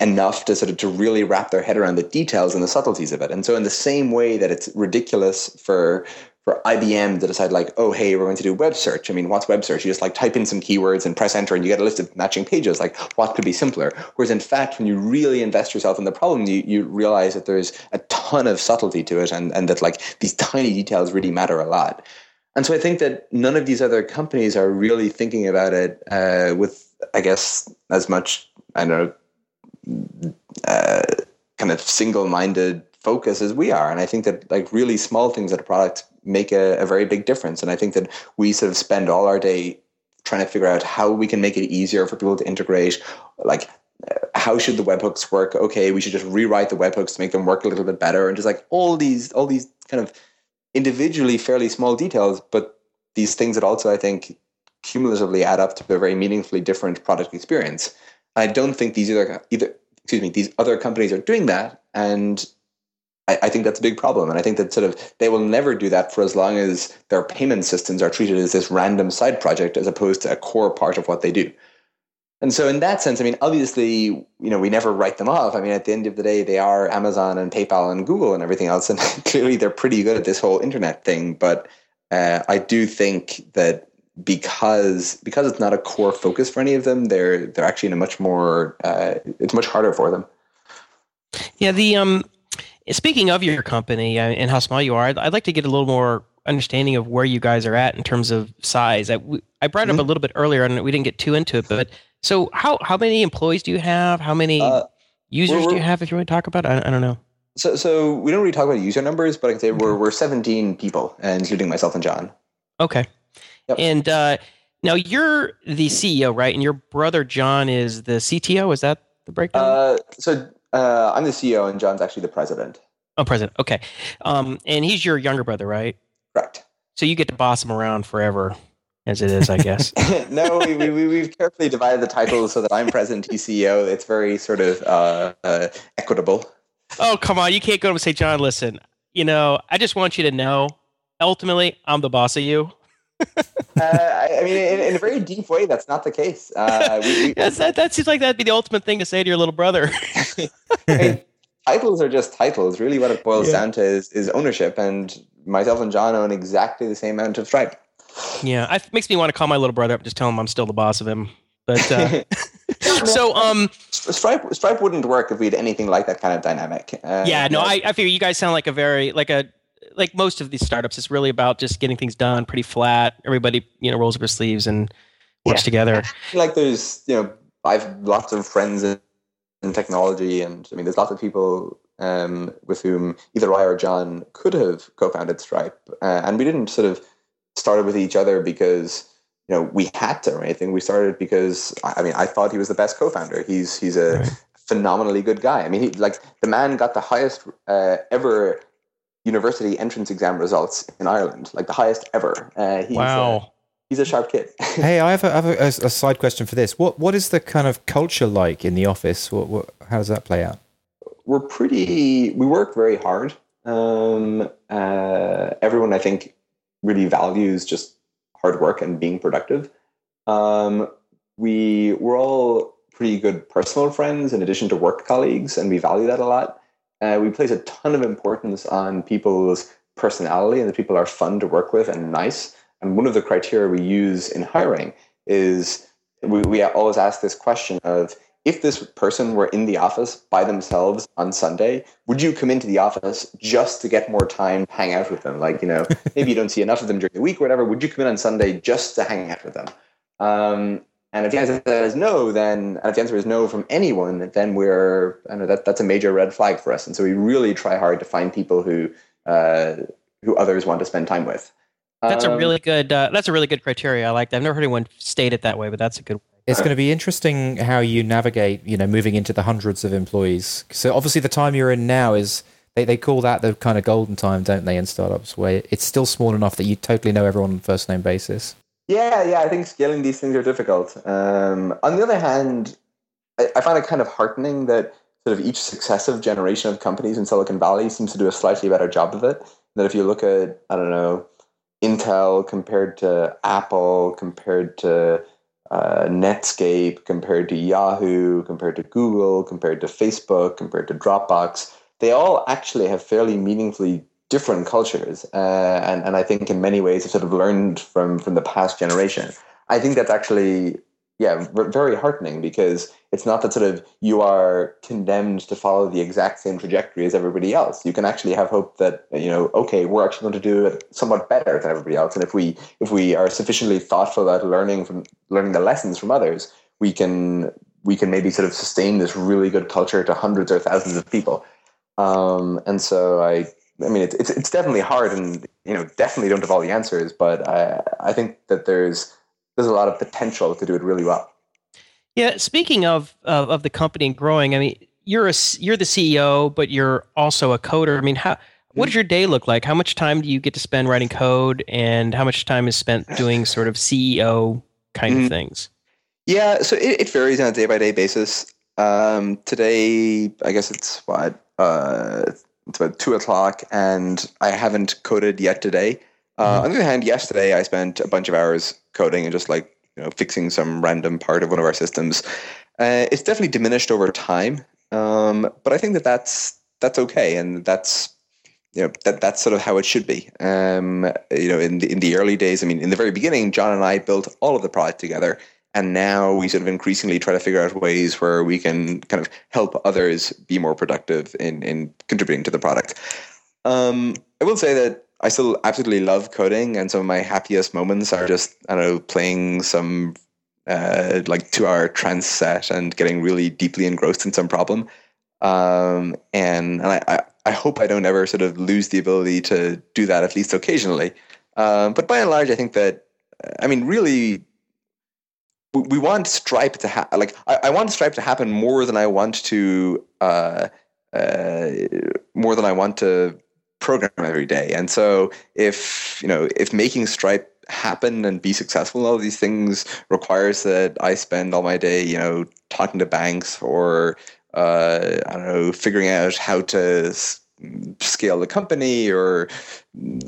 enough to sort of to really wrap their head around the details and the subtleties of it. And so in the same way that it's ridiculous for for IBM to decide like, oh, hey, we're going to do web search. I mean, what's web search? You just like type in some keywords and press enter and you get a list of matching pages. Like what could be simpler? Whereas in fact, when you really invest yourself in the problem, you, you realize that there's a ton of subtlety to it and, and that like these tiny details really matter a lot. And so I think that none of these other companies are really thinking about it uh, with, I guess, as much, I don't know, uh, kind of single-minded focus as we are. And I think that like really small things at a product make a, a very big difference. And I think that we sort of spend all our day trying to figure out how we can make it easier for people to integrate, like uh, how should the webhooks work? Okay, we should just rewrite the webhooks to make them work a little bit better, and just like all these, all these kind of individually fairly small details, but these things that also I think cumulatively add up to a very meaningfully different product experience. I don't think these either either excuse me these other companies are doing that, and I, I, think that's a big problem. And I think that sort of they will never do that for as long as their payment systems are treated as this random side project as opposed to a core part of what they do. And so, in that sense, I mean, obviously, you know, we never write them off. I mean, at the end of the day, they are Amazon and PayPal and Google and everything else, and clearly they're pretty good at this whole internet thing. But uh, I do think that because because it's not a core focus for any of them, they're they're actually in a much more uh, it's much harder for them. Yeah, the um, Speaking of your company uh, and how small you are, I'd, I'd, like to get a little more understanding of where you guys are at in terms of size. I, I brought mm-hmm. up a little bit earlier, and we didn't get too into it. But so, how how many employees do you have? How many uh, users do you have? If you want to talk about, it? I, I don't know. So, so we don't really talk about user numbers, but I can say we're we're 17 people, including myself and John. Okay. Yep. And uh, now you're the CEO, right? And your brother John is the CTO. Is that the breakdown? Uh, so uh, I'm the CEO, and John's actually the president. Oh, president. Okay. Um, and he's your younger brother, right? Correct. So you get to boss him around forever, as it is, I guess. no, we, we, we've carefully divided the titles so that I'm president, he's CEO. It's very sort of uh, uh, equitable. Oh, come on. You can't go and say, John, listen, you know, I just want you to know, ultimately, I'm the boss of you. Uh, I, I, mean, in, in, a very deep way, that's not the case. Uh, we, we, yes, that, that seems like that'd be the ultimate thing to say to your little brother. hey, titles are just titles. Really, what it boils yeah. down to is, is ownership. And myself and John own exactly the same amount of Stripe. Yeah, it makes me want to call my little brother up, just tell him I'm still the boss of him. But uh, so, um, Stripe Stripe wouldn't work if we had anything like that kind of dynamic. Uh, yeah, no, I, I feel you guys sound like a very like a like most of these startups, it's really about just getting things done pretty flat. Everybody, you know, rolls up their sleeves and works yeah. together. Like there's, you know, I've lots of friends in, in technology, and I mean, there's lots of people um, with whom either I or John could have co-founded Stripe, uh, and we didn't sort of started with each other because you know we had to or anything. We started because I mean I thought he was the best co-founder. He's he's a right. phenomenally good guy. I mean, he like the man got the highest uh, ever university entrance exam results in Ireland, like the highest ever. Uh, he's, wow. Uh, he's a sharp kid. hey, I have, a, I have a, a, side question for this. What What is the kind of culture like in the office? What, what How does that play out? We're pretty, we work very hard. Um, uh, everyone, I think, really values just hard work and being productive. Um, we, we're all pretty good personal friends in addition to work colleagues, and we value that a lot. Uh, we place a ton of importance on people's personality and that people are fun to work with and nice. And one of the criteria we use in hiring is we, we always ask this question of if this person were in the office by themselves on Sunday, would you come into the office just to get more time to hang out with them? Like, you know, maybe you don't see enough of them during the week or whatever. Would you come in on Sunday just to hang out with them? Um, and if the answer is no, then and if the answer is no from anyone, then we're I know that that's a major red flag for us. And so we really try hard to find people who uh, who others want to spend time with. That's um, a really good. Uh, that's a really good criteria. I like that. I've never heard anyone state it that way, but that's a good. It's going to be interesting how you navigate, you know, moving into the hundreds of employees. So obviously, the time you're in now is they, they call that the kind of golden time, don't they, in startups, where it's still small enough that you totally know everyone on a first name basis. Yeah, yeah, I think scaling these things are difficult. Um, on the other hand, I, I find it kind of heartening that sort of each successive generation of companies in Silicon Valley seems to do a slightly better job of it. That if you look at, I don't know, Intel compared to Apple, compared to uh, Netscape, compared to Yahoo, compared to Google, compared to Facebook, compared to Dropbox, they all actually have fairly meaningfully different cultures, uh, and and I think in many ways have sort of learned from from the past generation. I think that's actually yeah very heartening because it's not that sort of you are condemned to follow the exact same trajectory as everybody else. You can actually have hope that you know okay we're actually going to do it somewhat better than everybody else, and if we if we are sufficiently thoughtful about learning from learning the lessons from others, we can we can maybe sort of sustain this really good culture to hundreds or thousands of people. Um, and so I I mean, it's, it's, it's definitely hard, and you know, definitely don't have all the answers. But I I think that there's there's a lot of potential to do it really well. Yeah. Speaking of of, of the company and growing, I mean, you're a you're the CEO, but you're also a coder. I mean, how what does your day look like? How much time do you get to spend writing code, and how much time is spent doing sort of CEO kind mm-hmm. of things? Yeah, so it, it varies on a day by day basis. Um, today, I guess it's what uh, it's about two o'clock, and I haven't coded yet today. Uh, mm-hmm. On the other hand, yesterday I spent a bunch of hours coding and just like you know fixing some random part of one of our systems. Uh, it's definitely diminished over time, um, but I think that that's that's okay, and that's you know that that's sort of how it should be. Um, you know, in the in the early days, I mean, in the very beginning, John and I built all of the product together, and now we sort of increasingly try to figure out ways where we can kind of help others be more productive in, in contributing to the product. Um, I will say that I still absolutely love coding, and some of my happiest moments are just, I don't know, playing some uh, like two hour trance set and getting really deeply engrossed in some problem. Um, and and I, I, hope I don't ever sort of lose the ability to do that at least occasionally. Um, but by and large, I think that, I mean, really we want Stripe to happen. Like I, I, want Stripe to happen more than I want to uh, uh, more than I want to program every day. And so if you know if making Stripe happen and be successful, all these things requires that I spend all my day, you know, talking to banks or uh, I don't know, figuring out how to scale the company or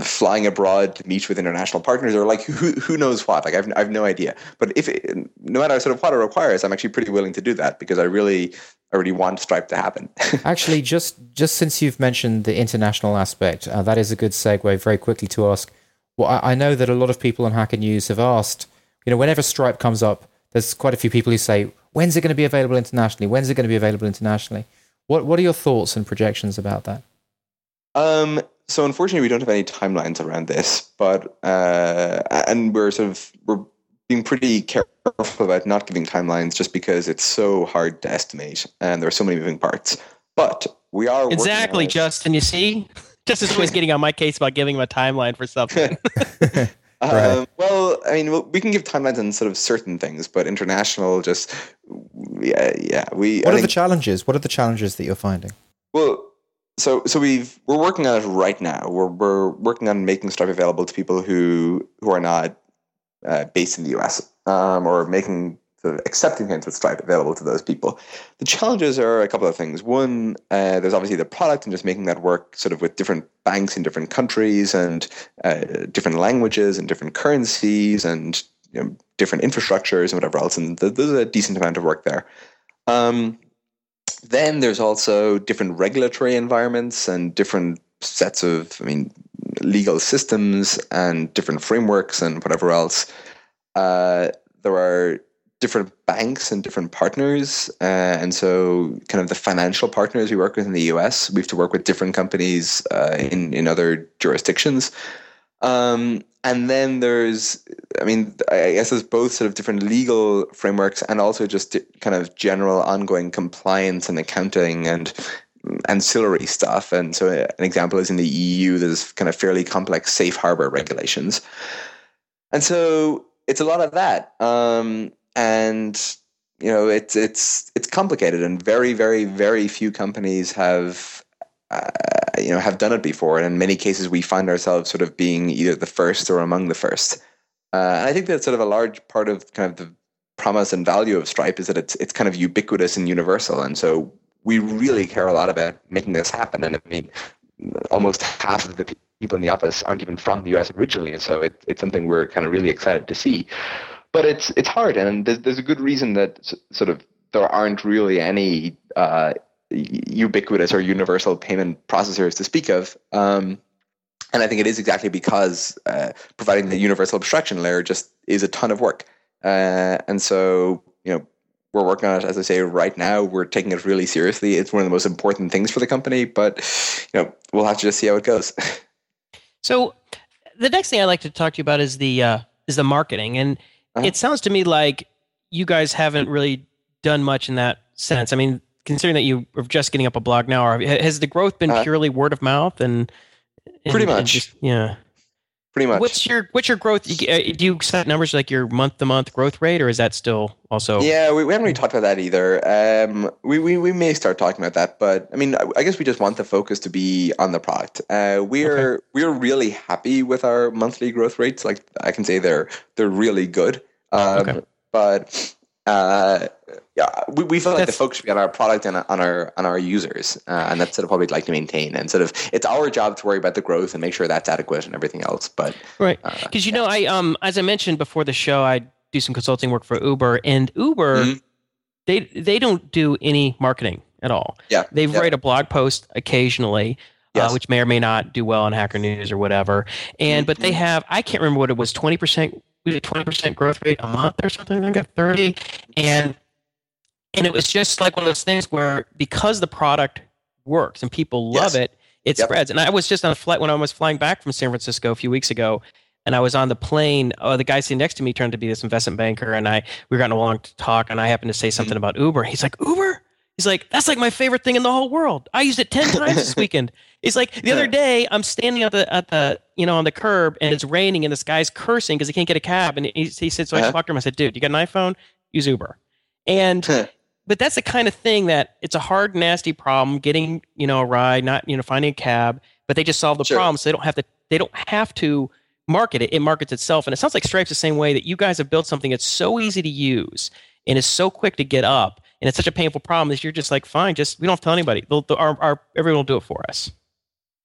flying abroad to meet with international partners or like who who knows what? Like I've I've no idea. But if it, no matter sort of what it requires I'm actually pretty willing to do that because I really I really want Stripe to happen. Actually just just since you've mentioned the international aspect uh, that is a good segue very quickly to ask well I, I know that a lot of people on Hacker News have asked you know whenever Stripe comes up there's quite a few people who say when's it going to be available internationally? When's it going to be available internationally? What what are your thoughts and projections about that um, so unfortunately, we don't have any timelines around this, but uh, and we're sort of we're being pretty careful about not giving timelines just because it's so hard to estimate and there are so many moving parts. But we are exactly, Justin. You see, Justin's always getting on my case about giving him a timeline for something. Um, well, I mean, we can give timelines on sort of certain things, but international, just yeah, yeah. We. What I are think, the challenges? What are the challenges that you're finding? Well, so so we've we're working on it right now. We're we're working on making Stripe available to people who who are not uh, based in the US, um, or making sort of accepting payments with Stripe available to those people. The challenges are a couple of things. One, uh, there's obviously the product and just making that work sort of with different banks in different countries and uh, different languages and different currencies and you know, different infrastructures and whatever else. And th- there's a decent amount of work there. Um, then there's also different regulatory environments and different sets of, I mean, legal systems and different frameworks and whatever else. Uh, there are different banks and different partners. Uh, and so, kind of the financial partners we work with in the US, we have to work with different companies uh, in, in other jurisdictions. Um, and then there's, I mean, I guess there's both sort of different legal frameworks and also just kind of general ongoing compliance and accounting and ancillary stuff. And so, uh, an example is in the EU, there's kind of fairly complex safe harbor regulations. And so, it's a lot of that. Um, and you know, it's it's it's complicated, and very, very, very few companies have uh, you know have done it before. And in many cases we find ourselves sort of being either the first or among the first. Uh, and i think that's sort of a large part of kind of the promise and value of stripe is that it's it's kind of ubiquitous and universal. And so we really care a lot about making this happen. And i mean almost half of the people in the office aren't even from the us originally. And so it, it's something we're kind of really excited to see. But it's it's hard. And there's, there's a good reason that sort of there aren't really any uh, ubiquitous or universal payment processors to speak of. Um, and I think it is exactly because uh, providing the universal abstraction layer just is a ton of work. Uh, and so, you know, we're working on it, as I say, right now. We're taking it really seriously. It's one of the most important things for the company, but, you know, we'll have to just see how it goes. So, the next thing I'd like to talk to you about is the uh, is the marketing, and uh-huh. it sounds to me like you guys haven't really done much in that sense. I mean, considering that you are just getting up a blog now, has the growth been uh, purely word of mouth and Pretty much. Just, yeah. Pretty much. What's your what's your growth? Uh, do you set numbers like your month to month growth rate, or is that still also? Yeah, we, we haven't really talked about that either. Um, we, we we may start talking about that, but I mean, I guess we just want the focus to be on the product. Uh, we're okay. we're really happy with our monthly growth rates. Like I can say they're they're really good. Um, okay. But uh, yeah, we, we feel like that's, the focus should be on our product and on our on our users, uh, and that's sort of what we'd like to maintain. And sort of, it's our job to worry about the growth and make sure that's adequate and everything else. But right, because uh, you yeah. know, I um, as I mentioned before the show, I do some consulting work for Uber, and Uber, mm-hmm. they they don't do any marketing at all. Yeah, they yeah. write a blog post occasionally. Uh, yes. Uh, which may or may not do well on Hacker News or whatever, and mm-hmm. but they have I can't remember what it was twenty percent we did 20% growth rate a month or something. I got 30. And and it was just like one of those things where because the product works and people love yes. it, it yep. spreads. And I was just on a flight when I was flying back from San Francisco a few weeks ago, and I was on the plane. Oh, the guy sitting next to me turned to be this investment banker, and I we got along to talk, and I happened to say something mm-hmm. about Uber. He's like, Uber? He's like, that's like my favorite thing in the whole world. I used it 10 times this weekend. He's like, the other day I'm standing at the, at the, you know, on the curb and it's raining and this guy's cursing because he can't get a cab. And he, he said, so uh-huh. I talked to him. I said, dude, you got an iPhone? Use Uber. And, but that's the kind of thing that it's a hard, nasty problem getting, you know, a ride, not, you know, finding a cab, but they just solve the sure. problem. So they don't have to, they don't have to market it. It markets itself. And it sounds like Stripe's the same way that you guys have built something that's so easy to use and is so quick to get up and it's such a painful problem that you're just like, fine, just we don't have to tell anybody. They'll, they'll, our, our, everyone will do it for us.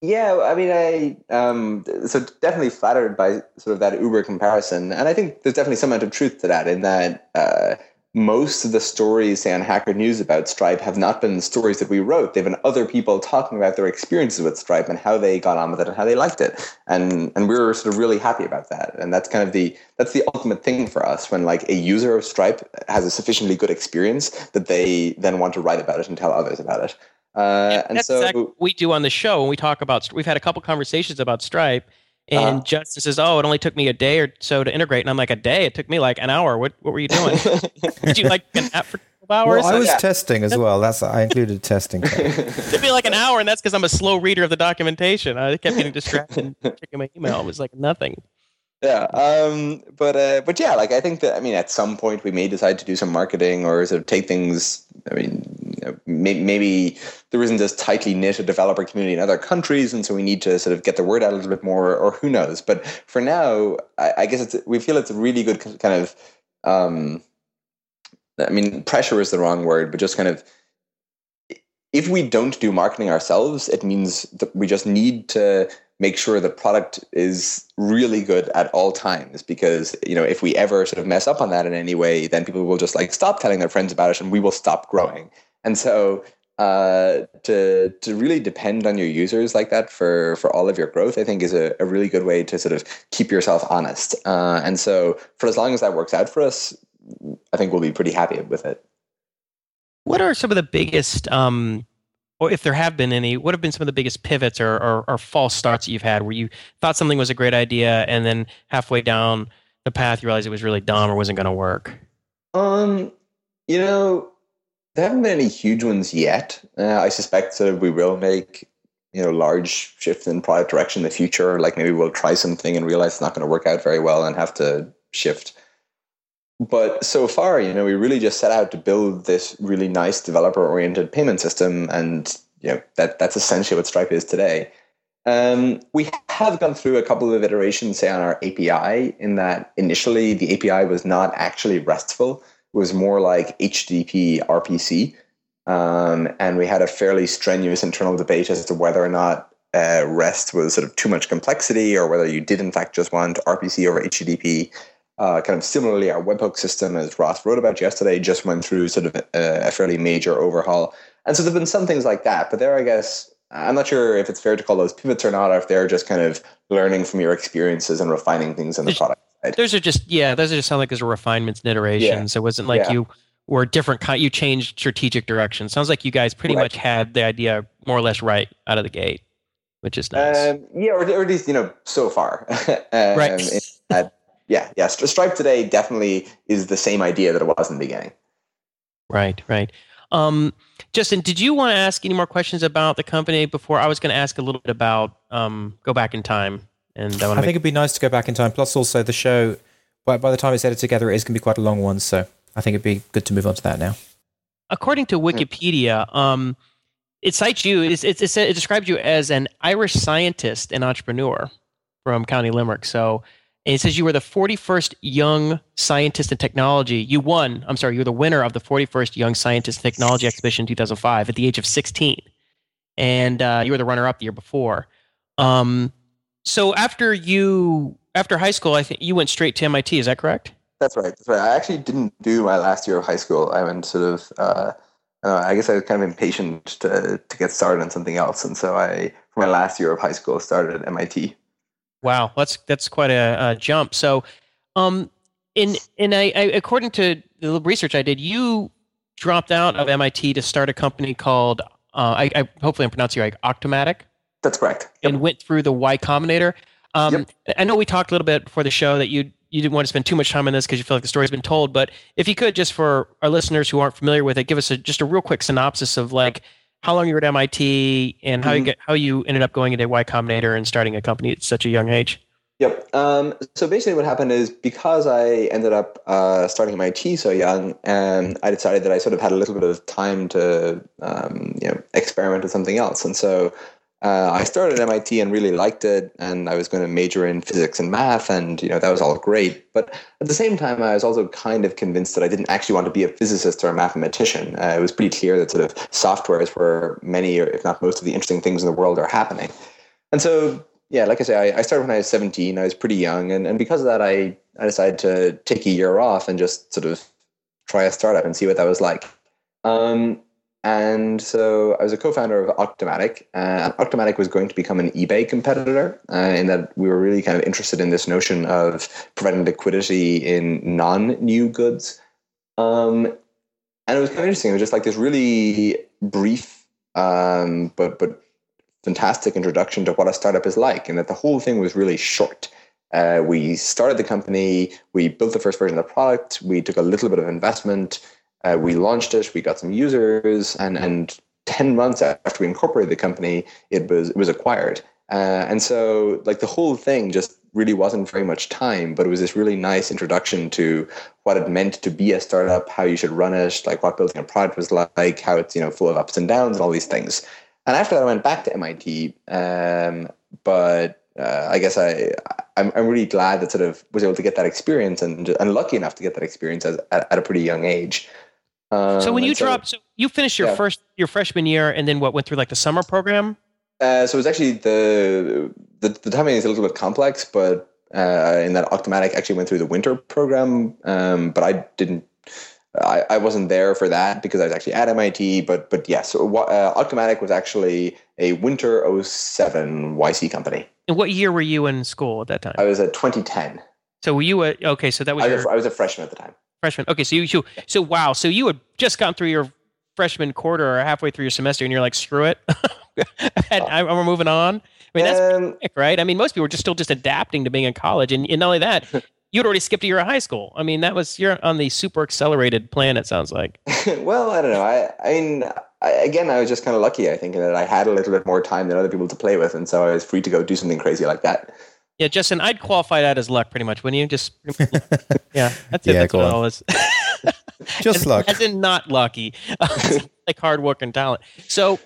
Yeah, I mean, I um, so definitely flattered by sort of that Uber comparison, and I think there's definitely some amount of truth to that. In that, uh, most of the stories, on Hacker News about Stripe, have not been stories that we wrote. They've been other people talking about their experiences with Stripe and how they got on with it and how they liked it, and and we were sort of really happy about that. And that's kind of the that's the ultimate thing for us when like a user of Stripe has a sufficiently good experience that they then want to write about it and tell others about it. Uh, and that's so exactly we do on the show when we talk about. We've had a couple conversations about Stripe and uh, Justin says, "Oh, it only took me a day or so to integrate." And I'm like, "A day? It took me like an hour. What What were you doing? Did you like an app for 12 hours?" Well, I was yeah. testing as well. That's I included testing. it took be like an hour, and that's because I'm a slow reader of the documentation. I kept getting distracted, checking my email. It was like nothing. Yeah, um, but uh, but yeah, like I think that I mean, at some point we may decide to do some marketing or sort of take things. I mean, you know, may, maybe there isn't as tightly knit a developer community in other countries, and so we need to sort of get the word out a little bit more, or who knows. But for now, I, I guess we feel it's a really good kind of. Um, I mean, pressure is the wrong word, but just kind of if we don't do marketing ourselves, it means that we just need to make sure the product is really good at all times because you know if we ever sort of mess up on that in any way then people will just like stop telling their friends about it and we will stop growing and so uh, to to really depend on your users like that for for all of your growth, I think is a, a really good way to sort of keep yourself honest. Uh, and so, for as long as that works out for us, I think we'll be pretty happy with it. What are some of the biggest um, or if there have been any, what have been some of the biggest pivots or, or, or, false starts that you've had where you thought something was a great idea and then halfway down the path you realized it was really dumb or wasn't going to work? Um, you know, there haven't been any huge ones yet. Uh, I suspect that we will make you know large shifts in product direction in the future. Like maybe we'll try something and realize it's not going to work out very well and have to shift but so far, you know, we really just set out to build this really nice developer-oriented payment system, and you know that that's essentially what Stripe is today. Um, we have gone through a couple of iterations, say on our API, in that initially the API was not actually RESTful; was more like HTTP RPC, um, and we had a fairly strenuous internal debate as to whether or not uh, REST was sort of too much complexity, or whether you did in fact just want RPC over HTTP. Uh, kind of similarly, our webhook system, as Ross wrote about yesterday, just went through sort of a, a, fairly major overhaul. And so there have been some things like that. But there, I guess, I'm not sure if it's fair to call those pivots or not, or if they're just kind of learning from your experiences and refining things in the product side. Those are just yeah, those are just sound like those are refinements and iterations. It wasn't like Yeah. you were different kind. You changed strategic direction. Sounds like you guys pretty Right. much had the idea more or less right out of the gate, which is nice. Um, yeah, or, or at least you know so far. um, Right. that- yeah, yeah. Stripe today definitely is the same idea that it was in the beginning. Right, right. Um, Justin, did you want to ask any more questions about the company before I was going to ask a little bit about um, go back in time? And I I to think it'd be nice to go back in time. Plus, also the show, by, by the time it's edited together, it is going to be quite a long one. So I think it'd be good to move on to that now. according to Wikipedia, um, it cites you. It's, it's, it, it describes you as an Irish scientist and entrepreneur from County Limerick. So it says you were the 41st Young Scientist in Technology. You won. I'm sorry, you were the winner of the 41st Young Scientist in Technology Exhibition in 2005 at the age of 16, and uh, you were the runner-up the year before. Um, so after you after high school, I think you went straight to MIT. Is that correct? That's right. That's right. I actually didn't do my last year of high school. I went sort of. Uh, uh, I guess I was kind of impatient to to get started on something else, and so I, for my last year of high school, started at MIT. Wow, that's that's quite a, a jump. So, um, in in I, I, according to the research I did, you dropped out of MIT to start a company called uh, I, I hopefully I'm pronouncing it right, Auctomatic, That's correct. and went through the Y Combinator. Um, Yep. I know we talked a little bit before the show that you you didn't want to spend too much time on this because you feel like the story's been told. But if you could, just for our listeners who aren't familiar with it, give us a, just a real quick synopsis of like how long you were at MIT and how you Mhm. get how you ended up going into Y Combinator and starting a company at such a young age. Yep. Um, so basically, what happened is because I ended up uh, starting MIT so young, um, I decided that I sort of had a little bit of time to um, you know experiment with something else, and so uh, I started at MIT and really liked it, and I was going to major in physics and math, and you know that was all great. But at the same time, I was also kind of convinced that I didn't actually want to be a physicist or a mathematician. Uh, it was pretty clear that sort of software is where many, if not most, of the interesting things in the world are happening. And so yeah, like I say, I, I started when I was 17. I was pretty young. And, and because of that, I, I decided to take a year off and just sort of try a startup and see what that was like. Um, and so I was a co-founder of Auctomatic. Uh, and Auctomatic was going to become an eBay competitor uh, in that we were really kind of interested in this notion of providing liquidity in non-new goods. Um, and it was kind of interesting. It was just like this really brief, um, but but fantastic introduction to what a startup is like, and that the whole thing was really short. Uh, we started the company, we built the first version of the product, we took a little bit of investment, uh, we launched it, we got some users, and and ten months after we incorporated the company, it was it was acquired. Uh, and so, like the whole thing just really wasn't very much time, but it was this really nice introduction to what it meant to be a startup, how you should run it, like what building a product was like, how it's you know full of ups and downs and all these things. And after that, I went back to MIT. Um, but uh, I guess I I'm, I'm really glad that sort of was able to get that experience and and lucky enough to get that experience as, at, at a pretty young age. Um, So when you and so- dropped, so you finished your Yeah. first your freshman year, and then what went through like the summer program? Uh, so it was actually the the, the timing is a little bit complex, but uh, in that Auctomatic actually went through the winter program, um, but I didn't. I, I wasn't there for that because I was actually at MIT. But but yes, so uh, Auctomatic was actually a winter 07 YC company. And what year were you in school at that time? I was at 2010. so were you a, okay? So that was I your a, I was a freshman at the time. Freshman. Okay, so you, you so wow, so you had just gone through your freshman quarter or halfway through your semester, and you're like, screw it, and I, I'm moving on. I mean, that's Um, quick, right? I mean, most people are just still just adapting to being in college, and, and not only that, you'd already skipped a year of high school. I mean, that was you're on the super accelerated plan. It sounds like. well, I don't know. I, I mean, I, again, I was just kind of lucky. I think in that I had a little bit more time than other people to play with, and so I was free to go do something crazy like that. Yeah, Justin, I'd qualify that as luck, pretty much, wouldn't you? Just yeah, that's it. Yeah, that's go what on. all is. Just as, luck. as in not lucky, like hard work and talent. So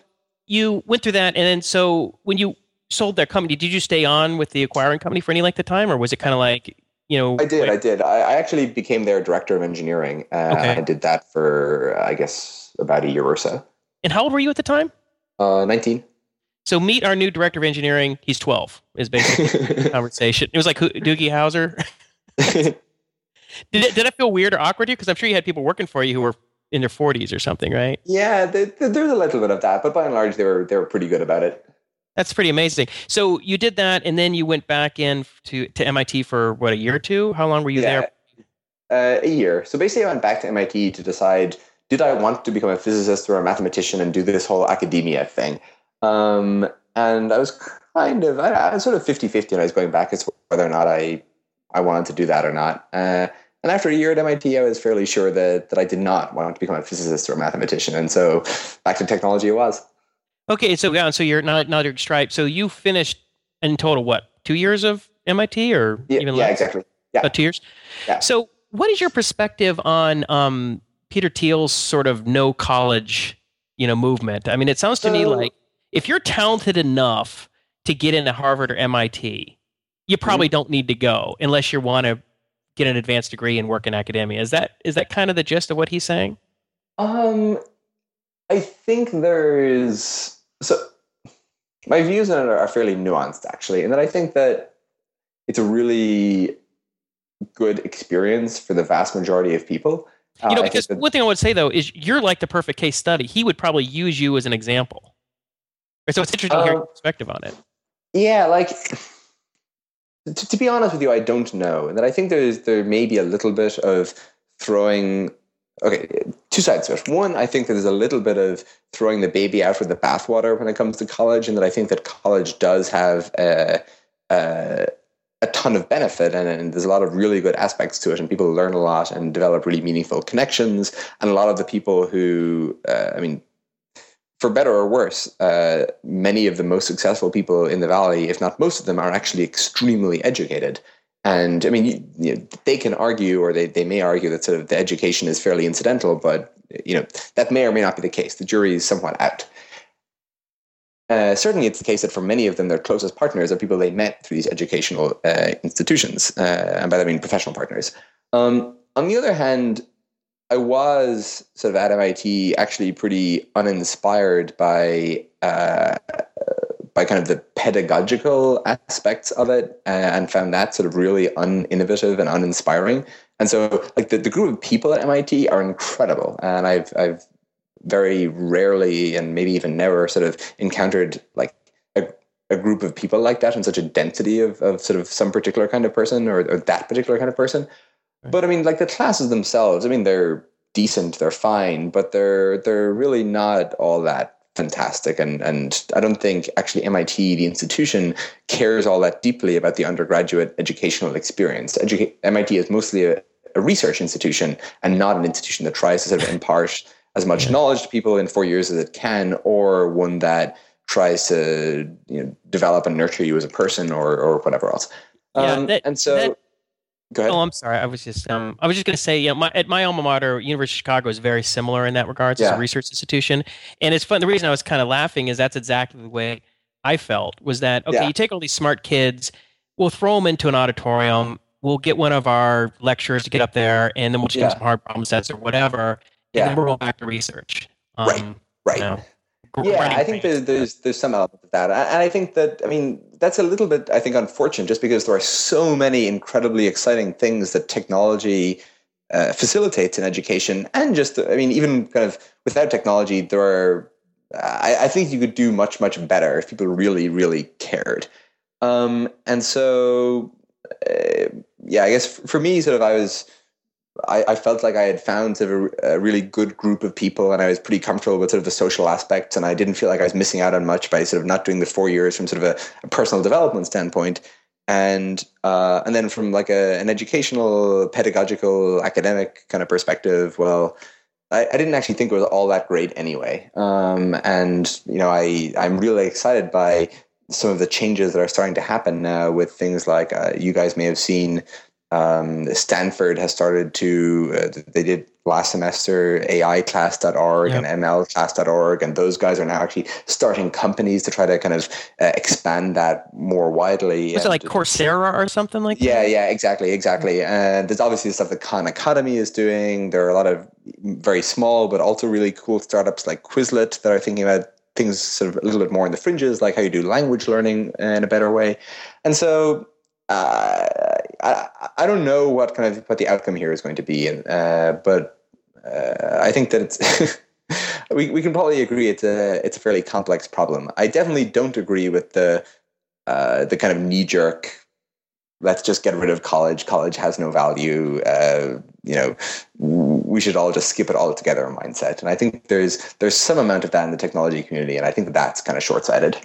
you went through that, and then so when you sold that company, did you stay on with the acquiring company for any length of time, or was it kind of like you know? I did. I did. I, I actually became their director of engineering. Uh, Okay. I did that for, I guess, about a year or so. and how old were you at the time? Uh, 19. So meet our new director of engineering. He's twelve. Is basically the conversation. It was like Doogie Howser. Did it, did it feel weird or awkward to you? Because I'm sure you had people working for you who were in their 40s or something, right? Yeah, they, they, there's a little bit of that, but by and large, they were they were pretty good about it. That's pretty amazing. So you did that, and then you went back in to to MIT for what a year or two. How long were you Yeah. there? Uh, a year. So basically, I went back to MIT to decide did I want to become a physicist or a mathematician and do this whole academia thing. Um, and I was kind of, I, I was sort of 50 50 when I was going back as to whether or not I, I wanted to do that or not. Uh, and after a year at MIT, I was fairly sure that, that I did not want to become a physicist or a mathematician. And so back to technology it was. Okay, so yeah, so you're not not your stripe. So you finished in total what two years of MIT or Yeah, even yeah less? exactly. Yeah. About two years. Yeah. So what is your perspective on um, Peter Thiel's sort of no college, you know, movement? I mean, it sounds to me like if you're talented enough to get into Harvard or MIT, you probably Mm-hmm. don't need to go unless you want to get an advanced degree and work in academia. Is that is that kind of the gist of what he's saying? Um, I think there's so my views on it are fairly nuanced actually, in that I think that it's a really good experience for the vast majority of people. Uh, You know, think because that- one thing I would say though is you're like the perfect case study. He would probably use you as an example. So it's interesting to hear your Um, perspective on it. Yeah, like to, to be honest with you, I don't know, and that I think there's there may be a little bit of throwing. Okay, two sides to it. One, I think that there's a little bit of throwing the baby out with the bathwater when it comes to college, and that I think that college does have a, a, a ton of benefit, and, and there's a lot of really good aspects to it, and people learn a lot and develop really meaningful connections. And a lot of the people who, uh, I mean, for better or worse, uh, many of the most successful people in the valley, if not most of them, are actually extremely educated. And I mean, you, you know, they can argue, or they, they may argue that sort of the education is fairly incidental, but you know that may or may not be the case. The jury is somewhat out. Uh, certainly, it's the case that for many of them, their closest partners are people they met through these educational uh, institutions, uh, and by that I mean professional partners. Um, on the other hand, I was sort of at MIT actually pretty uninspired by uh, by kind of the pedagogical aspects of it, uh, and found that sort of really uninnovative and uninspiring. And so, like the, the group of people at MIT are incredible, and I've I've very rarely and maybe even never sort of encountered like a, a group of people like that and such a density of, of sort of some particular kind of person or, or that particular kind of person. But I mean, like the classes themselves, I mean, they're decent, they're fine, but they're they're really not all that fantastic. And and I don't think actually MIT, the institution, cares all that deeply about the undergraduate educational experience. Educa- MIT is mostly a, a research institution and not an institution that tries to sort of impart as much knowledge to people in four years as it can, or one that tries to you know develop and nurture you as a person or or whatever else. Yeah, Um, that- and so, that- go ahead. Oh, I'm sorry. I was just um, I was just going to say, yeah, my, at my alma mater, University of Chicago is very similar in that regards. It's Yeah. a research institution, and it's fun. The reason I was kind of laughing is that's exactly the way I felt. Was that okay? Yeah. You take all these smart kids, we'll throw them into an auditorium. We'll get one of our lecturers to get up there, and then we'll just give Yeah. them some hard problem sets or whatever, and then we'll go back to research. Um, Right. right. you know, yeah, I think there's, there's there's some element of that, and I think that I mean that's a little bit I think unfortunate, just because there are so many incredibly exciting things that technology uh, facilitates in education, and just I mean even kind of without technology, there are I, I think you could do much much better if people really really cared, um, and so uh, yeah, I guess for me, sort of I was. I, I felt like I had found sort of a, a really good group of people, and I was pretty comfortable with sort of the social aspects, and I didn't feel like I was missing out on much by sort of not doing the four years from sort of a, a personal development standpoint, and uh, and then from like a, an educational, pedagogical, academic kind of perspective, well, I, I didn't actually think it was all that great anyway, um, and you know, I I'm really excited by some of the changes that are starting to happen now with things like uh, you guys may have seen um, Stanford has started to, uh, they did last semester AIclass.org Yep. and ML MLclass.org, and those guys are now actually starting companies to try to kind of uh, expand that more widely. was it like Coursera or something like yeah, that? yeah, yeah, exactly, exactly. And there's obviously stuff that Khan Academy is doing. There are a lot of very small but also really cool startups like Quizlet that are thinking about things sort of a little bit more in the fringes, like how you do language learning in a better way. And so uh, I, I don't know what kind of what the outcome here is going to be, and uh, but uh, I think that it's. we, we can probably agree it's a it's a fairly complex problem. I definitely don't agree with the uh, the kind of knee jerk. Let's just get rid of college. College has no value. Uh, you know, we should all just skip it altogether mindset. And I think there's there's some amount of that in the technology community, and I think that that's kind of short sighted.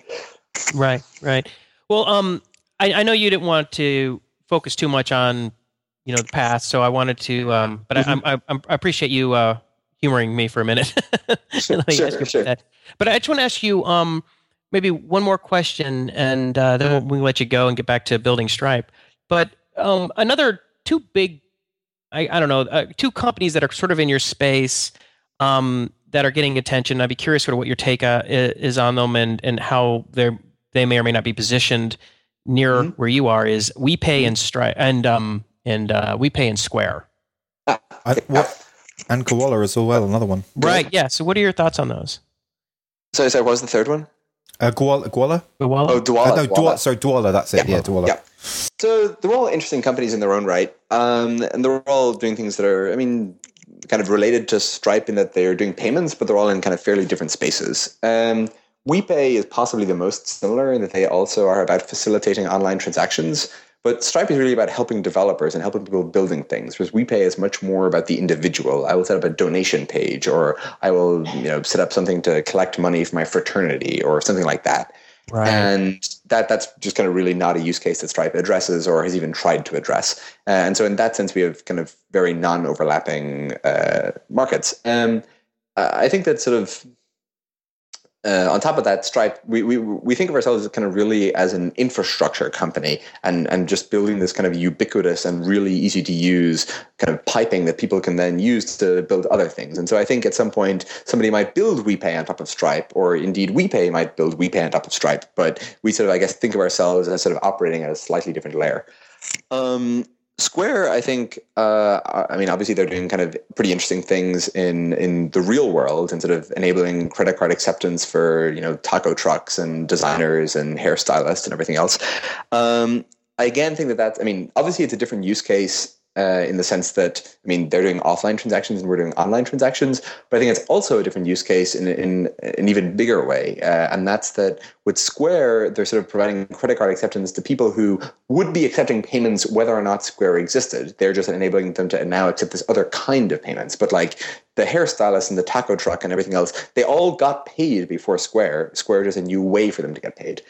Right, right. Well, um, I, I know you didn't want to focus too much on you know the past, so I wanted to, um, but mm-hmm. I, I, I appreciate you uh, humoring me for a minute. sure, sure, sure. But I just want to ask you um, maybe one more question, and uh, then we'll, let you go and get back to building Stripe. But um, another two big, I, I don't know, uh, two companies that are sort of in your space um, that are getting attention. I'd be curious sort of what your take uh, is on them and and how they they may or may not be positioned near mm-hmm. where you are. Is we pay in Stripe and um and uh, WePay and Square. I, what, and Gowalla as well, another one. Right. Yeah. So, what are your thoughts on those? So, so what was the third one? Uh, Gowalla. Gowalla. Oh, Dwolla. Uh, no, Dwolla. Sorry, Dwolla. That's it. Yeah, yeah Dwolla. Yeah. So they're all interesting companies in their own right, um, and they're all doing things that are, I mean, kind of related to Stripe in that they're doing payments, but they're all in kind of fairly different spaces. Um, WePay is possibly the most similar in that they also are about facilitating online transactions. But Stripe is really about helping developers and helping people building things, whereas WePay is much more about the individual. I will set up a donation page, or I will, you know, set up something to collect money for my fraternity, or something like that. Right. And that that's just kind of really not a use case that Stripe addresses or has even tried to address. And so, in that sense, we have kind of very non-overlapping uh, markets. Um, I think that sort of uh, on top of that, Stripe, we, we, we think of ourselves as kind of really as an infrastructure company and, and just building this kind of ubiquitous and really easy to use kind of piping that people can then use to build other things. And so I think at some point somebody might build WePay on top of Stripe, or indeed WePay might build WePay on top of Stripe. But we sort of, I guess, think of ourselves as sort of operating at a slightly different layer. Um, Square, I think, uh, I mean, obviously they're doing kind of pretty interesting things in in the real world and sort of enabling credit card acceptance for you know taco trucks and designers and hairstylists and everything else. Um, I again think that that's, I mean, obviously it's a different use case uh, in the sense that I mean they're doing offline transactions and we're doing online transactions, but I think it's also a different use case in in an even bigger way, uh, and that's that with Square they're sort of providing credit card acceptance to people who would be accepting payments whether or not Square existed. They're just enabling them to now accept this other kind of payments, but like the hairstylist and the taco truck and everything else, they all got paid before Square. Square is a new way for them to get paid.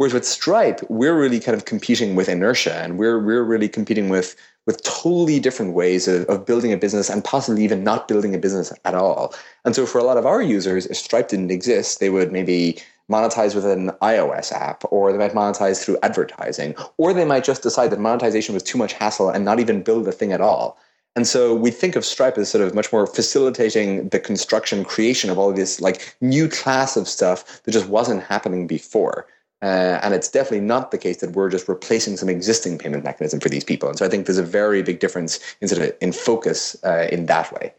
Whereas with Stripe, we're really kind of competing with inertia, and we're we're really competing with with totally different ways of, of building a business and possibly even not building a business at all. And so for a lot of our users, if Stripe didn't exist, they would maybe monetize with an iOS app, or they might monetize through advertising, or they might just decide that monetization was too much hassle and not even build the thing at all. And so we think of Stripe as sort of much more facilitating the construction, creation of all of this like new class of stuff that just wasn't happening before. Uh, and it's definitely not the case that we're just replacing some existing payment mechanism for these people. And so I think there's a very big difference in sort of in focus uh, in that way.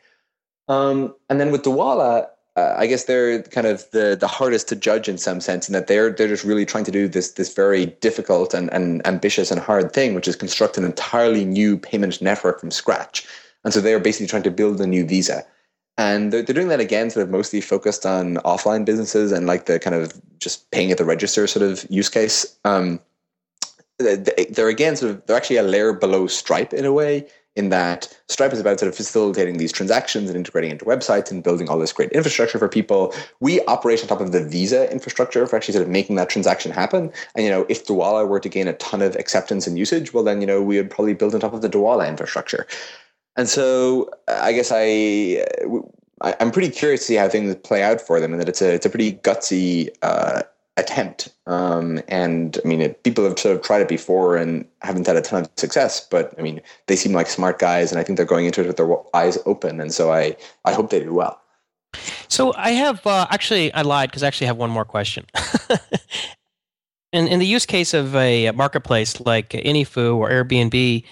Um, and then with Dwolla, uh, I guess they're kind of the the hardest to judge in some sense, in that they're they're just really trying to do this this very difficult and, and ambitious and hard thing, which is construct an entirely new payment network from scratch. And so they're basically trying to build a new Visa and they're, they're doing that again sort of mostly focused on offline businesses and like the kind of just paying at the register sort of use case. Um, they're again sort of they're actually a layer below stripe in a way in that stripe is about sort of facilitating these transactions and integrating into websites and building all this great infrastructure for people. We operate on top of the visa infrastructure for actually sort of making that transaction happen. And you know if Dwolla were to gain a ton of acceptance and usage well then you know we would probably build on top of the Dwolla infrastructure and so I guess I, I am pretty curious to see how things play out for them, and that it's a it's a pretty gutsy uh, attempt. Um, and I mean, it, people have sort of tried it before and haven't had a ton of success. But I mean, they seem like smart guys, and I think they're going into it with their eyes open. And so I I hope they do well. So I have uh, actually I lied because I actually have one more question. in in the use case of a marketplace like AnyFu or Airbnb,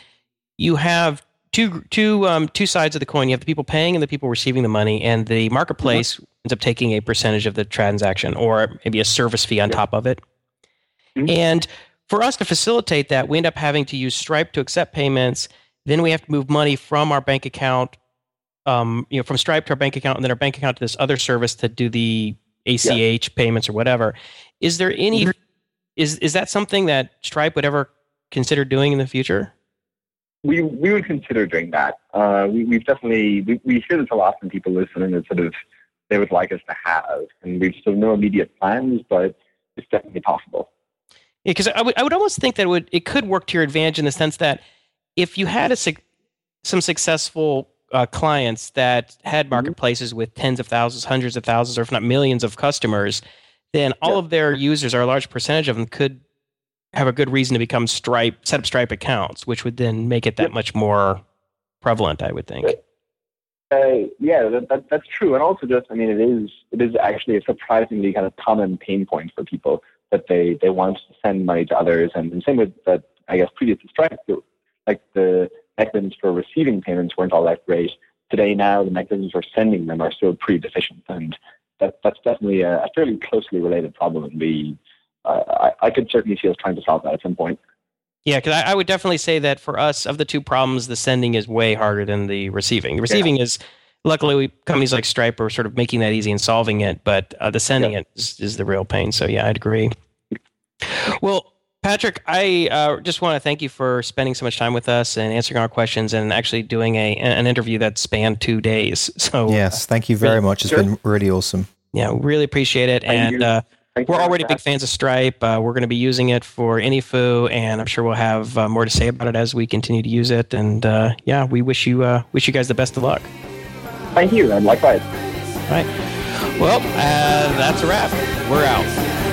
you have two two um, two sides of the coin. You have the people paying and the people receiving the money, and the marketplace mm-hmm. ends up taking a percentage of the transaction or maybe a service fee on top of it. Mm-hmm. And for us to facilitate that, we end up having to use Stripe to accept payments. Then we have to move money from our bank account um, you know, from Stripe to our bank account, and then our bank account to this other service to do the ACH yeah. payments or whatever. Is there any? Mm-hmm. Is is that something that Stripe would ever consider doing in the future? We we would consider doing that. Uh, we, we've definitely we, we hear this a lot from people listening that sort of they would like us to have, and we've sort of no immediate plans, but it's definitely possible. Yeah, because I would I would almost think that it would it could work to your advantage in the sense that if you had a some successful uh, clients that had mm-hmm. marketplaces with tens of thousands, hundreds of thousands, or if not millions of customers, then all yeah. of their users, or a large percentage of them, could have a good reason to become Stripe, set up Stripe accounts, which would then make it that much more prevalent, I would think. Uh, yeah, that, that, that's true, and also just, I mean, it is it is actually a surprisingly kind of common pain point for people that they they want to send money to others, and, the same with that. I guess previous to Stripe, like the mechanisms for receiving payments weren't all that great. Today, now the mechanisms for sending them are still pretty deficient, and that, that's definitely a, a fairly closely related problem. We, uh, I, I could certainly see us trying to solve that at some point. Yeah, because I, I, would definitely say that for us, of the two problems, the sending is way harder than the receiving. The receiving yeah. is, luckily, we, companies like Stripe are sort of making that easy and solving it, but uh, the sending yeah. it is, is the real pain. So yeah, I'd agree. Well, Patrick, I uh, just want to thank you for spending so much time with us and answering our questions and actually doing a an interview that spanned two days. So yes, thank you very really, much. It's sure. been really awesome. Yeah, really appreciate it. Thank and uh, we're already big fans of Stripe. Uh, we're going to be using it for AnyFu, and I'm sure we'll have uh, more to say about it as we continue to use it. And uh, yeah, we wish you uh, wish you guys the best of luck. Thank you, and likewise. All right. Well, that's a wrap. We're out.